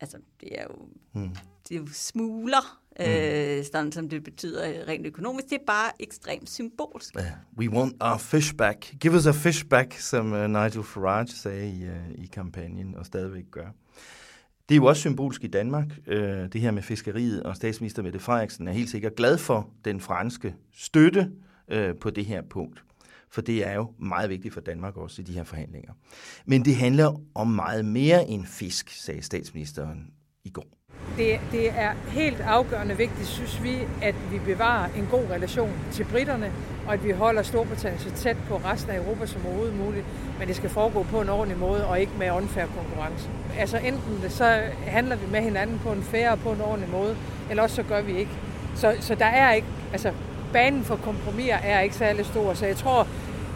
altså, det er jo, mm. det er jo smugler, Mm. Øh, sådan som det betyder rent økonomisk. Det er bare ekstremt symbolsk. Yeah. We want our fish back. Give us a fish back, som uh, Nigel Farage sagde i, uh, i kampagnen, og stadigvæk gør. Det er jo også symbolsk i Danmark, øh, det her med fiskeriet, og statsminister Mette Frederiksen er helt sikkert glad for den franske støtte øh, på det her punkt. For det er jo meget vigtigt for Danmark også i de her forhandlinger. Men det handler om meget mere end fisk, sagde statsministeren i går. Det, det er helt afgørende vigtigt, synes vi, at vi bevarer en god relation til britterne, og at vi holder Storbritannien så tæt på resten af Europa som overhovedet muligt. Men det skal foregå på en ordentlig måde, og ikke med unfair konkurrence. Altså enten så handler vi med hinanden på en fair og på en ordentlig måde, eller også så gør vi ikke. Så, så der er ikke, altså banen for kompromiser er ikke særlig stor, så jeg tror,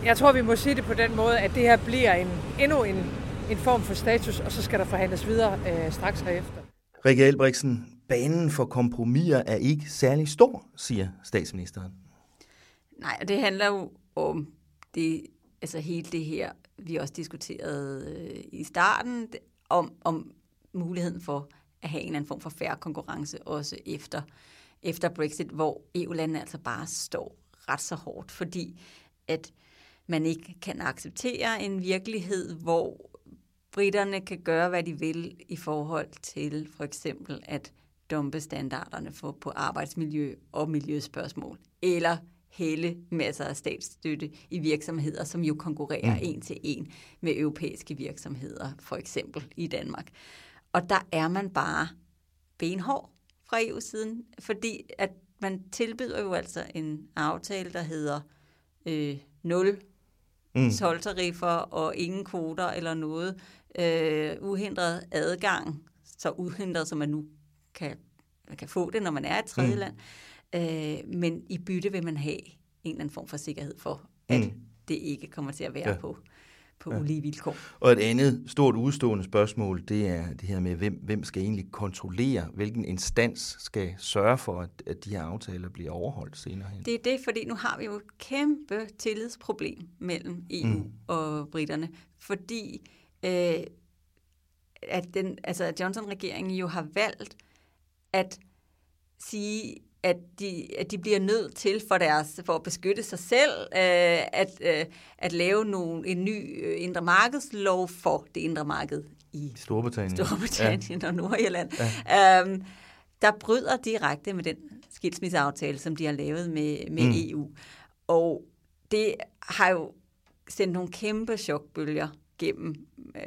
jeg tror, vi må sige det på den måde, at det her bliver en, endnu en, en form for status, og så skal der forhandles videre øh, straks herefter. Rikke Elbriksen, banen for kompromiser er ikke særlig stor, siger statsministeren. Nej, og det handler jo om det, altså hele det her, vi også diskuterede øh, i starten, om, om muligheden for at have en eller anden form for færre konkurrence også efter, efter Brexit, hvor EU-landene altså bare står ret så hårdt, fordi at man ikke kan acceptere en virkelighed, hvor britterne kan gøre, hvad de vil i forhold til for eksempel at dumpe standarderne for, på arbejdsmiljø og miljøspørgsmål, eller hele masser af statsstøtte i virksomheder, som jo konkurrerer mm. en til en med europæiske virksomheder, for eksempel i Danmark. Og der er man bare benhård fra EU-siden, fordi at man tilbyder jo altså en aftale, der hedder øh, 0 mm. soltariffer og ingen kvoter eller noget, øh, uhindret adgang, så uhindret, som man nu kan, man kan få det, når man er et tredje mm. land. Øh, men i bytte vil man have en eller anden form for sikkerhed for, at mm. det ikke kommer til at være ja. på på ja. ulige vilkår. Og et andet stort udstående spørgsmål, det er det her med, hvem, hvem skal egentlig kontrollere, hvilken instans skal sørge for, at, at de her aftaler bliver overholdt senere hen? Det er det, fordi nu har vi jo et kæmpe tillidsproblem mellem EU mm. og britterne, fordi øh, at den, altså Johnson-regeringen jo har valgt at sige, at de, at de bliver nødt til for deres for at beskytte sig selv øh, at, øh, at lave nogle, en ny øh, indre markedslov for det indre marked i Storbritannien, Storbritannien ja. og Nordirland. Ja. Øhm, der bryder direkte med den skilsmisseaftale, som de har lavet med, med mm. EU. Og det har jo sendt nogle kæmpe chokbølger gennem,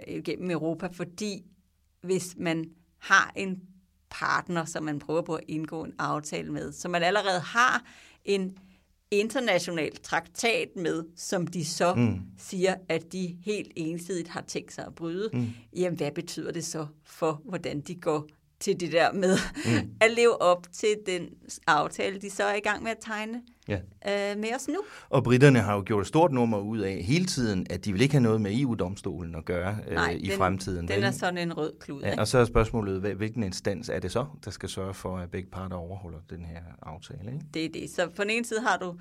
øh, gennem Europa, fordi hvis man har en partner, som man prøver på at indgå en aftale med, som man allerede har en international traktat med, som de så mm. siger, at de helt ensidigt har tænkt sig at bryde, mm. jamen hvad betyder det så for, hvordan de går til det der med mm. at leve op til den aftale, de så er i gang med at tegne ja. øh, med os nu. Og britterne har jo gjort et stort nummer ud af hele tiden, at de vil ikke have noget med EU-domstolen at gøre øh, Nej, i den, fremtiden. den er sådan en rød klud. Ja, og så er spørgsmålet, hvilken instans er det så, der skal sørge for, at begge parter overholder den her aftale? Ikke? Det er det. Så på den ene side har du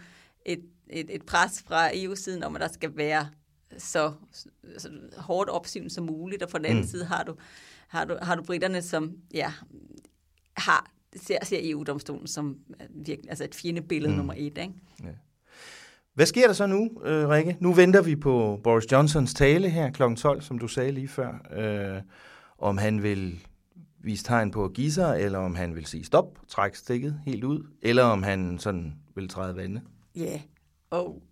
et, et, et pres fra EU-siden om, at der skal være så, så hårdt opsyn som muligt, og på den anden mm. side har du, har du, har du britterne, som ja, har ser, ser EU-domstolen som virkelig, altså et fjendebillede mm. nummer et. Ikke? Ja. Hvad sker der så nu, øh, Rikke? Nu venter vi på Boris Johnsons tale her kl. 12, som du sagde lige før. Øh, om han vil vise tegn på at give sig, eller om han vil sige stop, træk stikket helt ud, eller om han sådan vil træde vande. Ja, yeah. og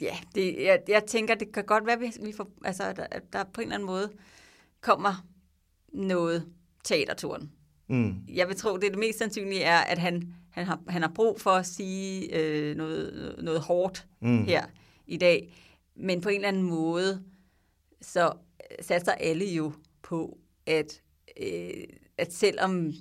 ja, det, jeg, jeg tænker, det kan godt være, at vi får, altså, der, der på en eller anden måde kommer noget teaterturen. Mm. Jeg vil tro, det, det mest sandsynlige er, at han, han, har, han har brug for at sige øh, noget, noget hårdt mm. her i dag. Men på en eller anden måde, så satser alle jo på, at, øh, at selvom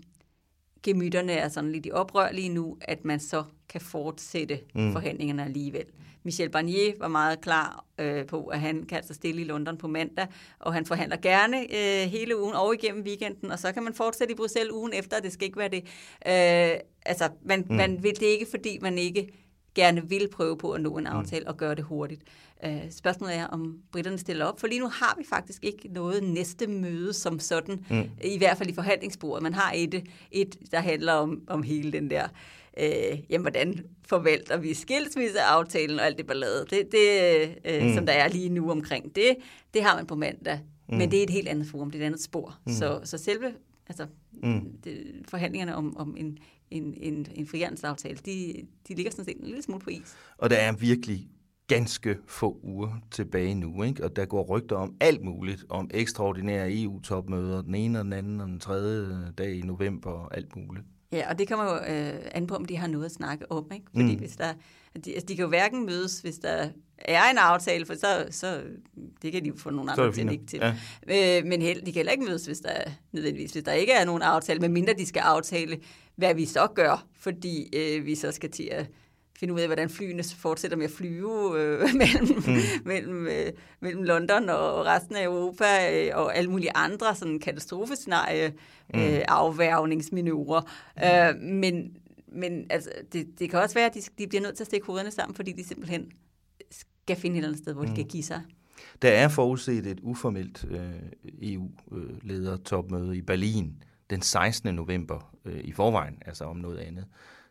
gemytterne er sådan lidt i oprør lige nu, at man så kan fortsætte mm. forhandlingerne alligevel. Michel Barnier var meget klar øh, på, at han kan altså stille i London på mandag, og han forhandler gerne øh, hele ugen og igennem weekenden, og så kan man fortsætte i Bruxelles ugen efter, det skal ikke være det. Øh, altså, man, mm. man vil det ikke, fordi man ikke gerne vil prøve på at nå en aftale mm. og gøre det hurtigt. Øh, spørgsmålet er, om britterne stiller op, for lige nu har vi faktisk ikke noget næste møde som sådan, mm. i hvert fald i forhandlingsbordet. Man har et, et der handler om, om hele den der øh, jamen, hvordan forvalter vi skilsmisseaftalen og alt det ballade. Det, det øh, mm. som der er lige nu omkring det, det har man på mandag. Mm. Men det er et helt andet forum, det er et andet spor. Mm. Så, så selve altså, mm. det, forhandlingerne om, om en, en, en, en frihandelsaftale, de, de ligger sådan set en lille smule på is. Og der er virkelig ganske få uger tilbage nu, ikke? og der går rygter om alt muligt, om ekstraordinære EU-topmøder, den ene og den anden og den tredje dag i november og alt muligt. Ja, og det kommer jo øh, an på, om de har noget at snakke om. Ikke? Fordi mm. hvis der, de, altså, de kan jo hverken mødes, hvis der er en aftale, for så, så det kan de jo få nogle andre til ikke til. Ja. Øh, men held, de kan heller ikke mødes, hvis der, nødvendigvis, hvis der ikke er nogen aftale, medmindre de skal aftale, hvad vi så gør, fordi øh, vi så skal til at finde ud af, hvordan flyene fortsætter med at flyve øh, mellem, mm. mellem, øh, mellem London og resten af Europa, øh, og alle mulige andre sådan katastrofescenarie mm. øh, afværgningsmanøvrer. Mm. Øh, men men altså, det, det kan også være, at de, de bliver nødt til at stikke hovederne sammen, fordi de simpelthen skal finde et eller andet sted, hvor mm. de kan give sig. Der er forudset et uformelt øh, EU-ledertopmøde i Berlin den 16. november øh, i forvejen, altså om noget andet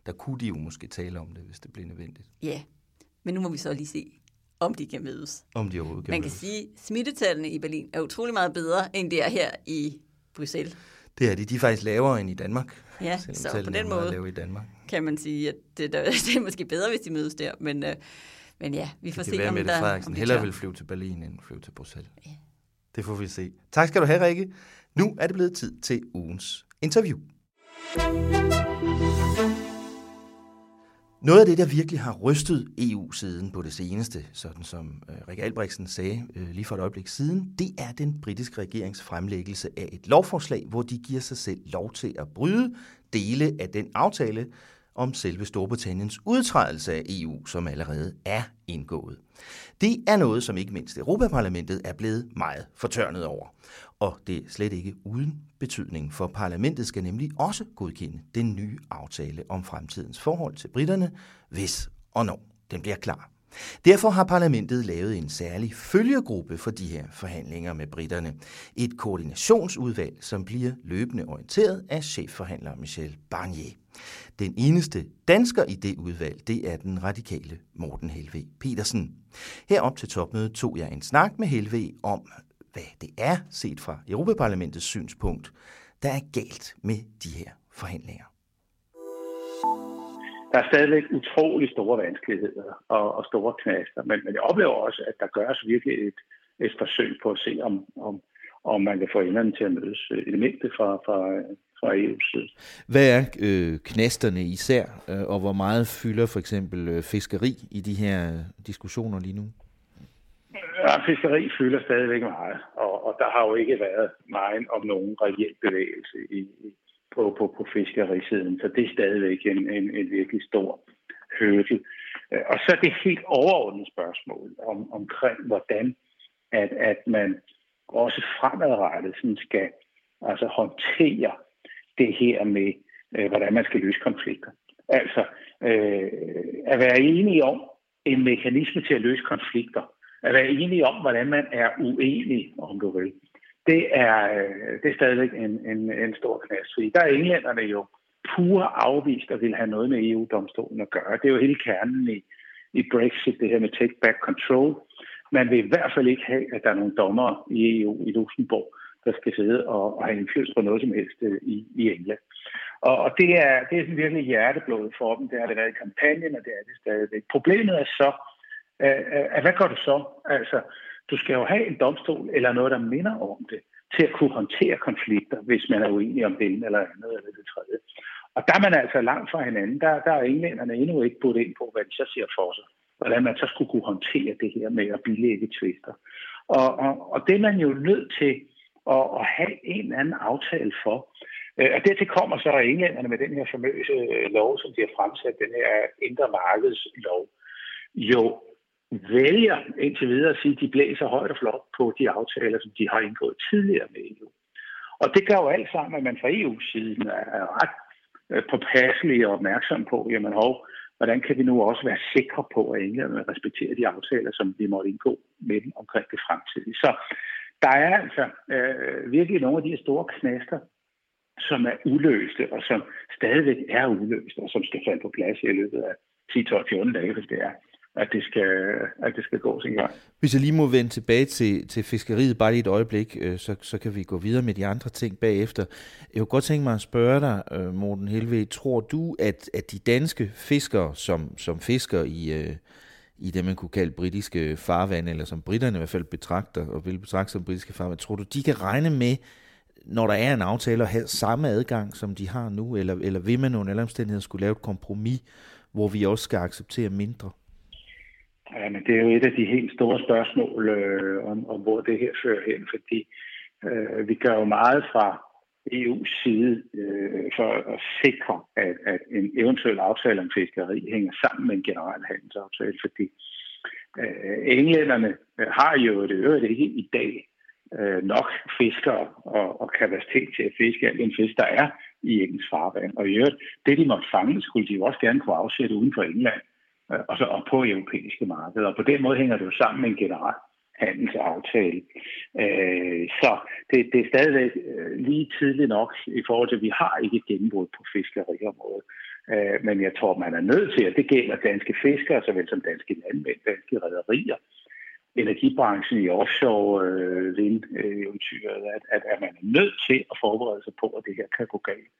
der kunne de jo måske tale om det, hvis det bliver nødvendigt. Ja, men nu må vi så lige se, om de kan mødes. Om de overhovedet kan Man kan mødes. sige, at smittetallene i Berlin er utrolig meget bedre, end det er her i Bruxelles. Det er de. De er faktisk lavere end i Danmark. Ja, så på den måde i Danmark. kan man sige, at det, der, det er måske bedre, hvis de mødes der. Men, øh, men ja, vi får det se, være, om Mette der... Frederiksen om hellere vil flyve til Berlin, end flyve til Bruxelles. Ja. Det får vi se. Tak skal du have, Rikke. Nu er det blevet tid til ugens interview. Noget af det, der virkelig har rystet EU siden på det seneste, sådan som øh, Rikke Albrechtsen sagde øh, lige for et øjeblik siden, det er den britiske regerings fremlæggelse af et lovforslag, hvor de giver sig selv lov til at bryde dele af den aftale om selve Storbritanniens udtrædelse af EU, som allerede er indgået. Det er noget, som ikke mindst Europaparlamentet er blevet meget fortørnet over. Og det er slet ikke uden betydning, for parlamentet skal nemlig også godkende den nye aftale om fremtidens forhold til britterne, hvis og når den bliver klar. Derfor har parlamentet lavet en særlig følgegruppe for de her forhandlinger med britterne. Et koordinationsudvalg, som bliver løbende orienteret af chefforhandler Michel Barnier. Den eneste dansker i det udvalg, det er den radikale Morten Helve Petersen. Herop til topmødet tog jeg en snak med Helve om, hvad det er, set fra Europaparlamentets synspunkt, der er galt med de her forhandlinger. Der er stadigvæk utrolig store vanskeligheder og, og store knaster, men, men jeg oplever også, at der gøres virkelig et, et forsøg på at se, om, om, om man kan få enderne til at mødes, øh, i det mindste fra, fra, fra EU's side. Hvad er øh, knasterne især, øh, og hvor meget fylder for eksempel øh, fiskeri i de her diskussioner lige nu? Ja, fiskeri fylder stadigvæk meget, og, og der har jo ikke været meget om nogen reel bevægelse i, på, på, på fiskerisiden, så det er stadigvæk en, en, en virkelig stor hurdle. Øh, Og så er det helt overordnet spørgsmål om, omkring, hvordan at, at man også fremadrettet sådan skal altså håndtere det her med, øh, hvordan man skal løse konflikter. Altså øh, at være enige om en mekanisme til at løse konflikter, at være enige om, hvordan man er uenig, om du vil. Det er, øh, det er stadigvæk en, en, en stor knast. Fordi der er englænderne jo pure afvist at vil have noget med EU-domstolen at gøre. Det er jo hele kernen i, i Brexit, det her med take back control. Man vil i hvert fald ikke have, at der er nogle dommere i EU i Luxembourg, der skal sidde og, og have indflydelse på noget som helst øh, i, i England. Og, og det er, det er sådan virkelig hjerteblod for dem. Det har det været i kampagnen, og det er det stadigvæk. Problemet er så, øh, øh, hvad gør du så? Altså, du skal jo have en domstol eller noget, der minder om det, til at kunne håndtere konflikter, hvis man er uenig om det ene eller andet eller det tredje. Og der er man altså langt fra hinanden. Der, der er englænderne endnu ikke budt ind på, hvad de så ser for sig. Hvordan man så skulle kunne håndtere det her med at bilægge tvister. Og, og, og det er man jo nødt til at, at have en eller anden aftale for. Øh, og dertil kommer så englænderne med den her famøse øh, lov, som de har fremsat, den her indre markedslov, jo vælger indtil videre at sige, at de blæser højt og flot på de aftaler, som de har indgået tidligere med EU. Og det gør jo alt sammen, at man fra EU's side er ret øh, påpasselig og opmærksom på, jamen hov, hvordan kan vi nu også være sikre på, at englænderne respekterer de aftaler, som vi måtte indgå med dem omkring det fremtidige. Så der er altså øh, virkelig nogle af de store knaster, som er uløste, og som stadigvæk er uløste, og som skal falde på plads i løbet af 10, 12, 14 dage, hvis det er, at det skal, at det skal gå sin gang. Hvis jeg lige må vende tilbage til, til fiskeriet bare lige et øjeblik, øh, så, så kan vi gå videre med de andre ting bagefter. Jeg kunne godt tænke mig at spørge dig, øh, Morten Helve, tror du, at, at de danske fiskere, som, som fisker i, øh, i det, man kunne kalde britiske farvande, eller som britterne i hvert fald betragter, og vil betragte som britiske farvande. tror du, de kan regne med, når der er en aftale, at have samme adgang, som de har nu, eller, eller vil man under alle omstændigheder skulle lave et kompromis, hvor vi også skal acceptere mindre? Ja, men det er jo et af de helt store spørgsmål, øh, om, om hvor det her fører hen, fordi øh, vi gør jo meget fra EU's side øh, for at sikre, at, at en eventuel aftale om fiskeri hænger sammen med en generel handelsaftale, fordi øh, englænderne øh, har jo det øvrigt ikke i dag øh, nok fiskere og, og kapacitet til at fiske al den fisk, der er i engelsk farvand. Og i øvrigt, det de måtte fange, skulle de jo også gerne kunne afsætte uden for England øh, og så op på europæiske markeder. Og på den måde hænger det jo sammen med en generel handelsaftale. Øh, så det, det er stadigvæk øh, lige tidligt nok i forhold til, at vi har ikke et gennembrud på fiskeriområdet. Øh, men jeg tror, man er nødt til, at det gælder danske fiskere, såvel som danske landmænd, danske rædderier, energibranchen, i offshore øh, vindeventyret, at, at, at man er nødt til at forberede sig på, at det her kan gå galt.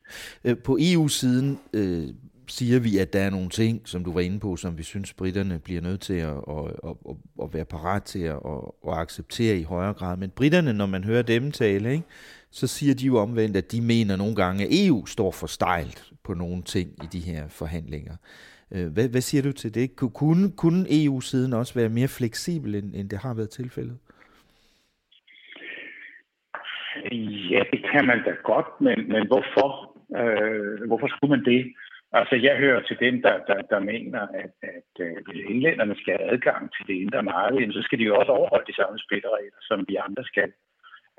Øh, på EU-siden øh, siger vi, at der er nogle ting, som du var inde på, som vi synes, britterne bliver nødt til at, at, at, at, være parat til at, at, acceptere i højere grad. Men britterne, når man hører dem tale, ikke, så siger de jo omvendt, at de mener nogle gange, at EU står for stejlt på nogle ting i de her forhandlinger. Øh, hvad, hvad siger du til det? Kunne, kunne EU-siden også være mere fleksibel, end, end det har været tilfældet? Ja, det kan man da godt, men, men hvorfor? Øh, hvorfor skulle man det? Altså, jeg hører til dem, der, der, der mener, at, at, øh, at hvis englænderne skal have adgang til det indre marked, så skal de jo også overholde de samme spilleregler, som vi andre skal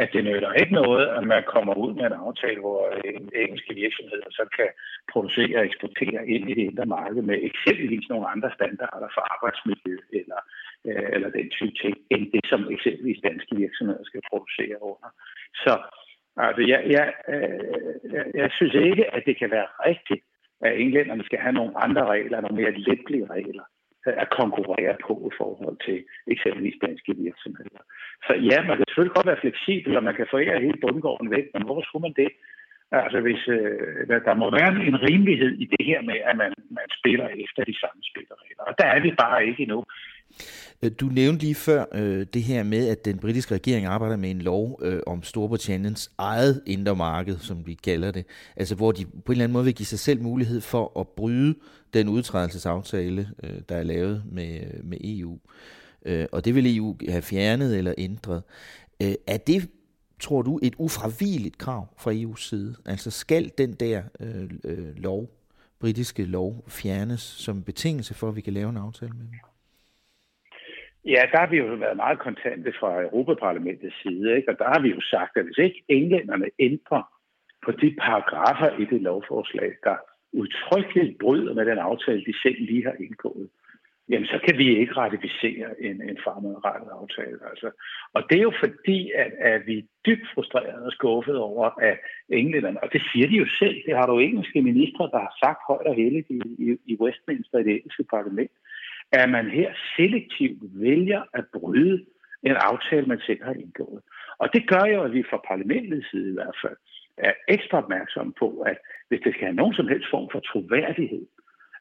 at det nytter ikke noget, at man kommer ud med en aftale, hvor engelske virksomheder så kan producere og eksportere ind i det indre marked med eksempelvis nogle andre standarder for arbejdsmiljø eller, øh, eller den type ting, end det, som eksempelvis danske virksomheder skal producere under. Så altså, jeg, jeg, øh, jeg, jeg synes ikke, at det kan være rigtigt, at englænderne skal have nogle andre regler, nogle mere letlige regler øh, at konkurrere på i forhold til eksempelvis danske virksomheder. Så ja, man kan selvfølgelig godt være fleksibel, og man kan forære hele bundgården væk, men hvor skulle man det? Altså, hvis, øh, der, der må være en rimelighed i det her med, at man, man spiller efter de samme spilleregler. Og der er vi bare ikke endnu. Øh, du nævnte lige før øh, det her med, at den britiske regering arbejder med en lov øh, om Storbritanniens eget indre marked, som vi kalder det. Altså hvor de på en eller anden måde vil give sig selv mulighed for at bryde den udtrædelsesaftale, øh, der er lavet med, øh, med EU. Øh, og det vil EU have fjernet eller ændret. Øh, er det, tror du, et ufravigeligt krav fra EU's side? Altså skal den der øh, øh, lov, britiske lov, fjernes som betingelse for, at vi kan lave en aftale med dem? Ja, der har vi jo været meget kontante fra Europaparlamentets side, ikke? og der har vi jo sagt, at hvis ikke englænderne ændrer på de paragrafer i det lovforslag, der udtrykkeligt bryder med den aftale, de selv lige har indgået, jamen så kan vi ikke ratificere en, en fremadrettet aftale. Altså. Og det er jo fordi, at, at vi er dybt frustrerede og skuffede over, at englænderne, og det siger de jo selv, det har du engelske ministre, der har sagt højt og heldigt i, i, i Westminster i det engelske parlament, at man her selektivt vælger at bryde en aftale, man selv har indgået. Og det gør jo, at vi fra parlamentets side i hvert fald er ekstra opmærksomme på, at hvis det skal have nogen som helst form for troværdighed,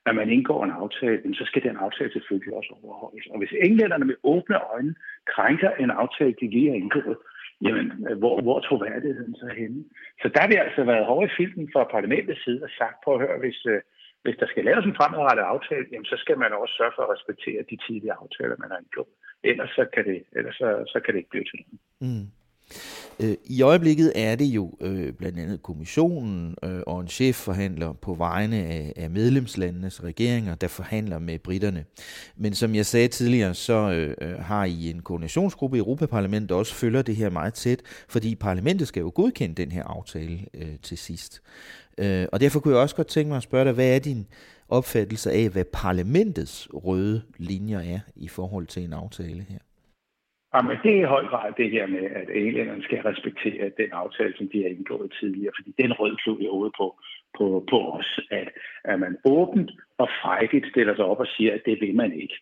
at man indgår en aftale, så skal den aftale selvfølgelig også overholdes. Og hvis englænderne med åbne øjne krænker en aftale, de lige har indgået, jamen, hvor, hvor troværdigheden så henne? Så der har vi altså været hårde i filmen fra parlamentets side og sagt på at høre, hvis, øh, hvis der skal laves en fremadrettet aftale, jamen, så skal man også sørge for at respektere de tidlige aftaler, man har indgået. Ellers så kan det, ellers så, så kan det ikke blive til noget. Mm. Øh, I øjeblikket er det jo øh, blandt andet kommissionen øh, og en chefforhandler på vegne af, af medlemslandenes regeringer, der forhandler med britterne. Men som jeg sagde tidligere, så øh, øh har I en koordinationsgruppe i Europaparlamentet, der også følger det her meget tæt, fordi parlamentet skal jo godkende den her aftale øh, til sidst. Øh, og derfor kunne jeg også godt tænke mig at spørge dig, hvad er din opfattelse af, hvad parlamentets røde linjer er i forhold til en aftale her? Jamen, det er i høj grad det her med, at englænderne skal respektere den aftale, som de har indgået tidligere, fordi den rød klud i ude på, på, på os, at, at man åbent og frejdigt stiller sig op og siger, at det vil man ikke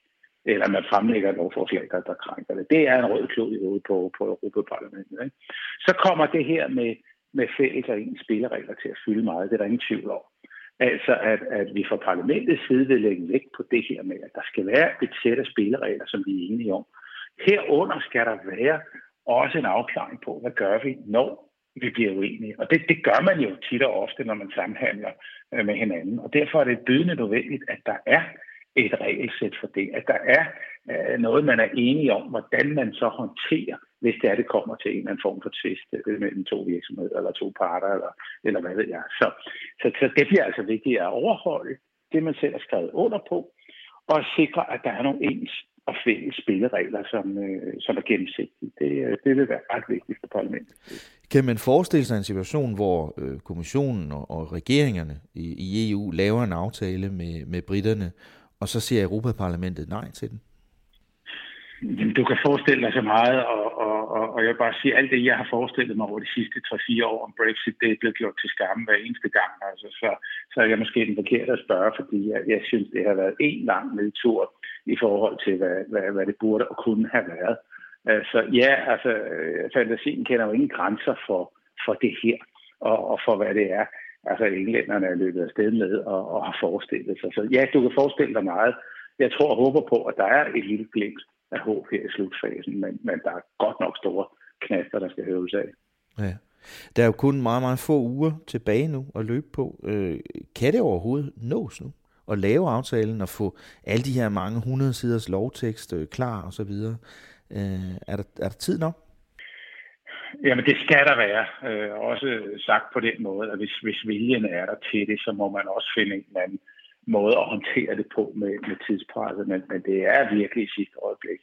eller man fremlægger et lovforslag, der, der krænker det. Det er en rød klud i hovedet på, på Europaparlamentet. Ikke? Så kommer det her med, med fælles og ens spilleregler til at fylde meget. Det er der ingen tvivl om. Altså, at, at vi fra parlamentets side vil lægge vægt på det her med, at der skal være et sæt af spilleregler, som vi er enige om. Herunder skal der være også en afklaring på, hvad gør vi, når vi bliver uenige. Og det, det gør man jo tit og ofte, når man samhandler øh, med hinanden. Og derfor er det bydende nødvendigt, at der er et regelsæt for det. At der er øh, noget, man er enige om, hvordan man så håndterer, hvis det er, det kommer til en eller anden form for tvist øh, mellem to virksomheder eller to parter, eller, eller hvad ved jeg. Så, så, så det bliver altså vigtigt at overholde det, man selv har skrevet under på, og sikre, at der er nogle ens og fælles spilleregler, som, øh, som er gennemsigtige. Det, øh, det vil være ret vigtigt for parlamentet. Kan man forestille sig en situation, hvor øh, kommissionen og, og regeringerne i, i EU laver en aftale med, med britterne, og så siger Europaparlamentet nej til den? Du kan forestille dig så meget, og, og, og, jeg vil bare sige, at alt det, jeg har forestillet mig over de sidste 3-4 år om Brexit, det er blevet gjort til skamme hver eneste gang. Altså, så, så er jeg måske den forkerte at spørge, fordi jeg, jeg synes, det har været en lang nedtur i forhold til, hvad, hvad, hvad det burde og kunne have været. Øh, så ja, altså, øh, fantasien kender jo ingen grænser for, for det her, og, og for hvad det er. Altså, englænderne er løbet afsted med og, og har forestillet sig. Så ja, du kan forestille dig meget. Jeg tror og håber på, at der er et lille glimt af håb her i slutfasen, men, men der er godt nok store knaster, der skal høves af. Ja. Der er jo kun meget, meget få uger tilbage nu at løbe på. Øh, kan det overhovedet nås nu? At lave aftalen og få alle de her mange hundrede siders lovtekst øh, klar og så videre. Øh, er, der, er der tid nok? Jamen det skal der være. Øh, også sagt på den måde, at hvis, hvis viljen er der til det, så må man også finde en eller anden måde at håndtere det på med, med tidspresset, men, men det er virkelig i sidste øjeblik.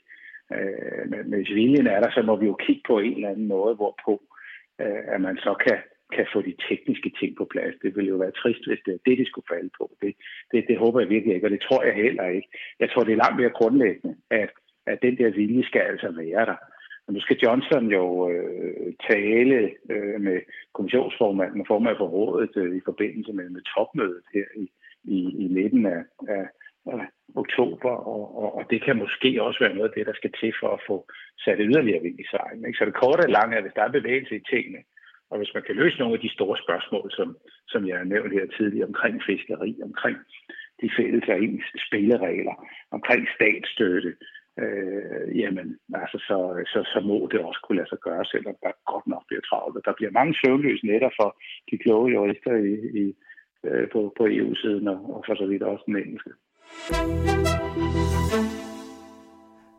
Øh, men hvis viljen er der, så må vi jo kigge på en eller anden måde, hvorpå øh, at man så kan, kan få de tekniske ting på plads. Det ville jo være trist, hvis det er det, de skulle falde på. Det, det, det håber jeg virkelig ikke, og det tror jeg heller ikke. Jeg tror, det er langt mere grundlæggende, at, at den der vilje skal altså være der. Og nu skal Johnson jo øh, tale øh, med kommissionsformanden og formand for rådet øh, i forbindelse med, med topmødet her i, i, i midten af, af, af oktober, og, og, og det kan måske også være noget af det, der skal til for at få sat yderligere vind i sejlen. Ikke? Så det korte og lange er, hvis der er bevægelse i tingene, og hvis man kan løse nogle af de store spørgsmål, som, som jeg har nævnt her tidligere, omkring fiskeri, omkring de fælles af ens spilleregler, omkring statsstøtte, øh, jamen, altså, så, så, så må det også kunne lade sig gøre, selvom der godt nok bliver travlt. Der bliver mange søvnløse netter for de kloge jurister i, i, øh, på, på EU-siden, og, og for så vidt også den engelske.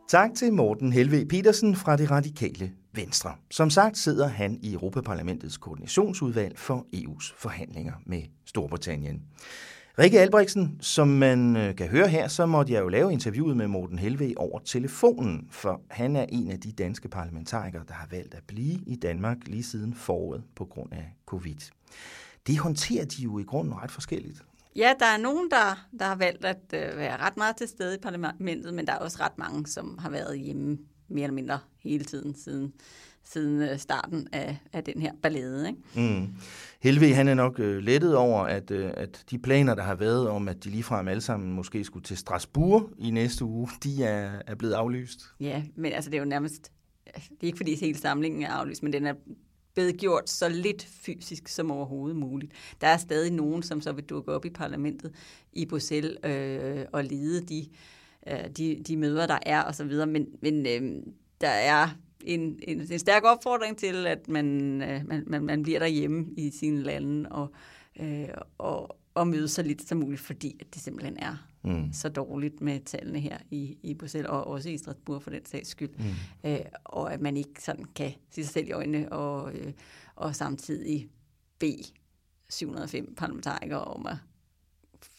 Tak til Morten Helve Petersen fra det radikale Venstre. Som sagt sidder han i Europaparlamentets koordinationsudvalg for EU's forhandlinger med Storbritannien. Rikke Albrechtsen, som man øh, kan høre her, så måtte jeg jo lave interviewet med Morten Helve over telefonen, for han er en af de danske parlamentarikere, der har valgt at blive i Danmark lige siden foråret på grund af covid. Det håndterer de jo i grunden ret forskelligt. Ja, der er nogen, der, der har valgt at øh, være ret meget til stede i parlamentet, men der er også ret mange, som har været hjemme mere eller mindre hele tiden siden, siden øh, starten af, af den her ballade. Ikke? Mm. Helve, han er nok øh, lettet over, at, øh, at de planer, der har været om, at de ligefrem alle sammen måske skulle til Strasbourg i næste uge, de er, er blevet aflyst. Ja, men altså det er jo nærmest, det er ikke fordi hele samlingen er aflyst, men den er blevet gjort så lidt fysisk som overhovedet muligt. Der er stadig nogen, som så vil dukke op i parlamentet i Bruxelles øh, og lede de, øh, de, de møder, der er osv., men, men øh, der er en, en, en stærk opfordring til, at man, øh, man, man, man bliver derhjemme i sine lande og, øh, og, og møde så lidt som muligt, fordi at det simpelthen er mm. så dårligt med tallene her i, i Bruxelles, og også i Strasbourg for den sags skyld. Mm. Øh, og at man ikke sådan kan se sig selv i øjnene og, øh, og samtidig bede 705 parlamentarikere om at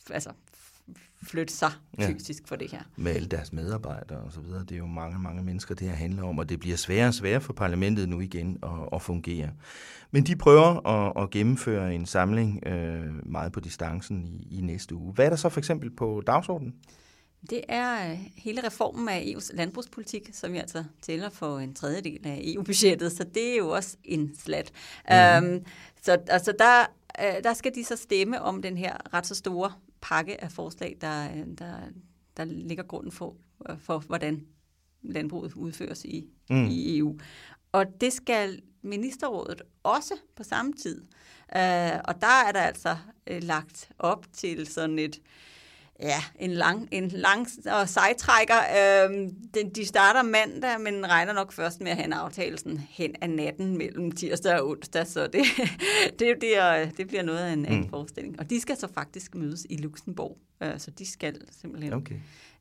altså, flytte sig fysisk ja. for det her. Med alle deres medarbejdere og så videre. Det er jo mange, mange mennesker, det her handler om, og det bliver sværere og sværere for parlamentet nu igen at, at fungere. Men de prøver at, at gennemføre en samling øh, meget på distancen i, i næste uge. Hvad er der så for eksempel på dagsordenen? Det er øh, hele reformen af EU's landbrugspolitik, som vi altså tæller for en tredjedel af EU-budgettet, så det er jo også en slat. Mm. Øhm, så altså der, øh, der skal de så stemme om den her ret så store pakke af forslag, der, der, der ligger grunden for, for, hvordan landbruget udføres i, mm. i EU. Og det skal ministerrådet også på samme tid. Uh, og der er der altså uh, lagt op til sådan et, ja, en lang, en lang og sejtrækker. Uh, den, de starter mandag, men regner nok først med at have en aftale sådan hen af natten mellem tirsdag og onsdag, så det, det, bliver, det bliver noget af en, mm. en forestilling. Og de skal så faktisk mødes i Luxembourg, uh, så de skal simpelthen okay.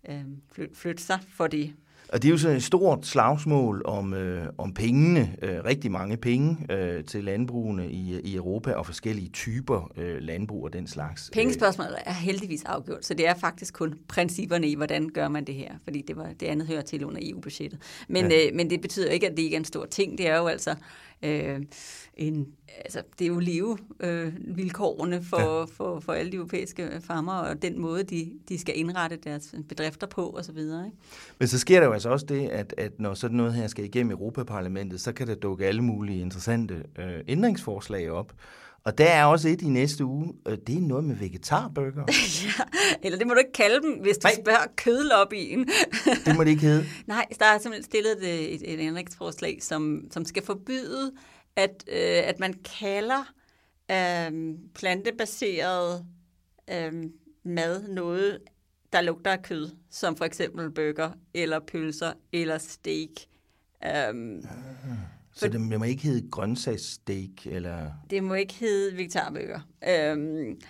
uh, flytte, flytte sig for det. Og det er jo sådan et stort slagsmål om, øh, om pengene, øh, rigtig mange penge øh, til landbrugene i, i Europa og forskellige typer øh, landbrug og den slags. Pengespørgsmålet er heldigvis afgjort, så det er faktisk kun principperne i, hvordan gør man det her, fordi det, var, det andet hører til under EU-budgettet. Men, ja. øh, men det betyder ikke, at det ikke er en stor ting. Det er jo altså øh, en, altså, det er jo levevilkårene øh, for, ja. for, for alle de europæiske farmer, og den måde, de, de skal indrette deres bedrifter på osv. Men så sker der jo altså også det, at, at når sådan noget her skal igennem Europaparlamentet, så kan der dukke alle mulige interessante øh, ændringsforslag op. Og der er også et i næste uge, og det er noget med vegetarburger. ja, eller det må du ikke kalde dem, hvis du Nej. spørger kødlobbyen. det må det ikke hedde. Nej, der er simpelthen stillet et, et, et ændringsforslag, som, som skal forbyde, at, øh, at man kalder øh, plantebaseret øh, mad noget, der lugter af kød, som for eksempel burger, eller pølser, eller steak. Um, så det, må ikke hedde grøntsagssteak? Eller? Det må ikke hedde vegetarbøger. Øhm,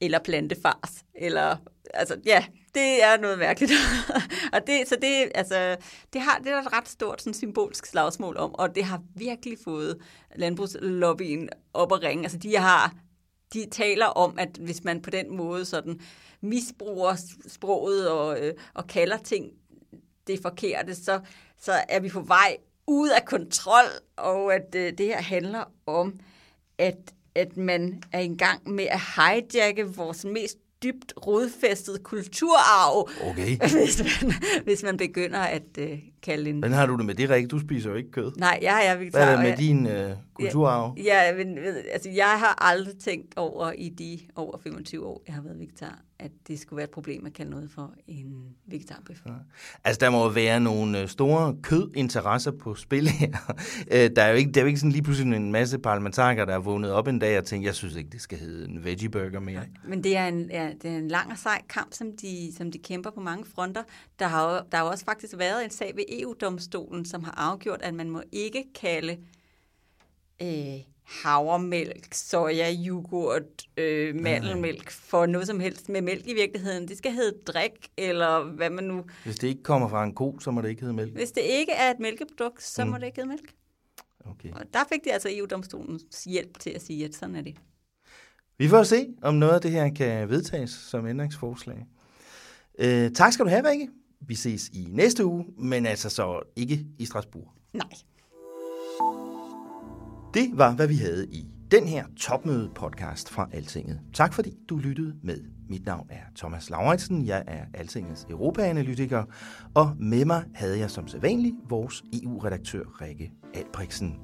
eller plantefars. Eller, altså, ja, det er noget mærkeligt. og det, så det, altså, det, har, det er et ret stort sådan, symbolsk slagsmål om, og det har virkelig fået landbrugslobbyen op at ringe. Altså, de har de taler om, at hvis man på den måde sådan misbruger sproget og, øh, og kalder ting det forkerte, så, så er vi på vej ud af kontrol, og at øh, det her handler om, at, at man er i gang med at hijacke vores mest dybt rodfæstet kulturarv, okay. hvis, man, hvis man begynder at øh, kalde en... Men har du det med det, Rikke? Du spiser jo ikke kød. Nej, jeg er vegetar. Hvad er det med din øh, kulturarv? Ja, ja men, altså, jeg har aldrig tænkt over i de over 25 år, jeg har været vegetar, at det skulle være et problem at kalde noget for en vegetarbøf. Ja. Altså, der må være nogle øh, store kødinteresser på spil her. Øh, der er jo ikke, der er jo ikke sådan lige pludselig en masse parlamentarikere, der er vundet op en dag og tænkt, jeg synes ikke, det skal hedde en veggie burger mere. Men det er en, ja, det er en lang og sej kamp, som de, som de kæmper på mange fronter. Der har, der har også faktisk været en sag ved EU-domstolen, som har afgjort, at man må ikke kalde øh, havremælk, soja, yoghurt, øh, mandelmælk for noget som helst med mælk i virkeligheden. Det skal hedde drik, eller hvad man nu... Hvis det ikke kommer fra en ko, så må det ikke hedde mælk? Hvis det ikke er et mælkeprodukt, så mm. må det ikke hedde mælk. Okay. Og der fik de altså EU-domstolens hjælp til at sige, at sådan er det. Vi får se, om noget af det her kan vedtages som ændringsforslag. Øh, tak skal du have, Rikke. Vi ses i næste uge, men altså så ikke i Strasbourg. Nej. Det var, hvad vi havde i den her topmøde-podcast fra Altinget. Tak fordi du lyttede med. Mit navn er Thomas Lauritsen, jeg er Altingets Europaanalytiker, og med mig havde jeg som sædvanligt vores EU-redaktør Rikke Albrechtsen.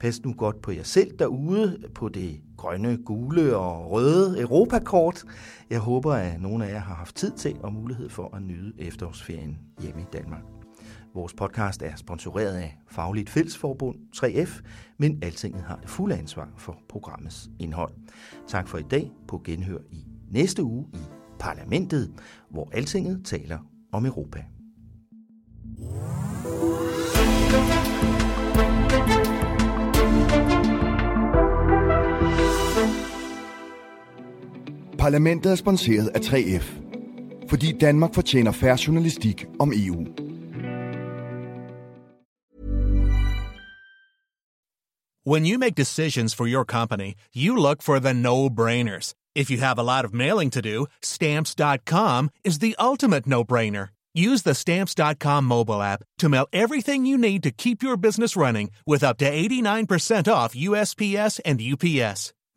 Pas nu godt på jer selv derude på det grønne, gule og røde Europakort. Jeg håber, at nogle af jer har haft tid til og mulighed for at nyde efterårsferien hjemme i Danmark. Vores podcast er sponsoreret af Fagligt Fællesforbund 3F, men Altinget har det fulde ansvar for programmets indhold. Tak for i dag på genhør i næste uge i Parlamentet, hvor Altinget taler om Europa. Parlamentet er sponsoreret af 3F, fordi Danmark fortjener færre journalistik om EU. When you make decisions for your company, you look for the no-brainers. If you have a lot of mailing to do, stamps.com is the ultimate no-brainer. Use the stamps.com mobile app to mail everything you need to keep your business running with up to 89% off USPS and UPS.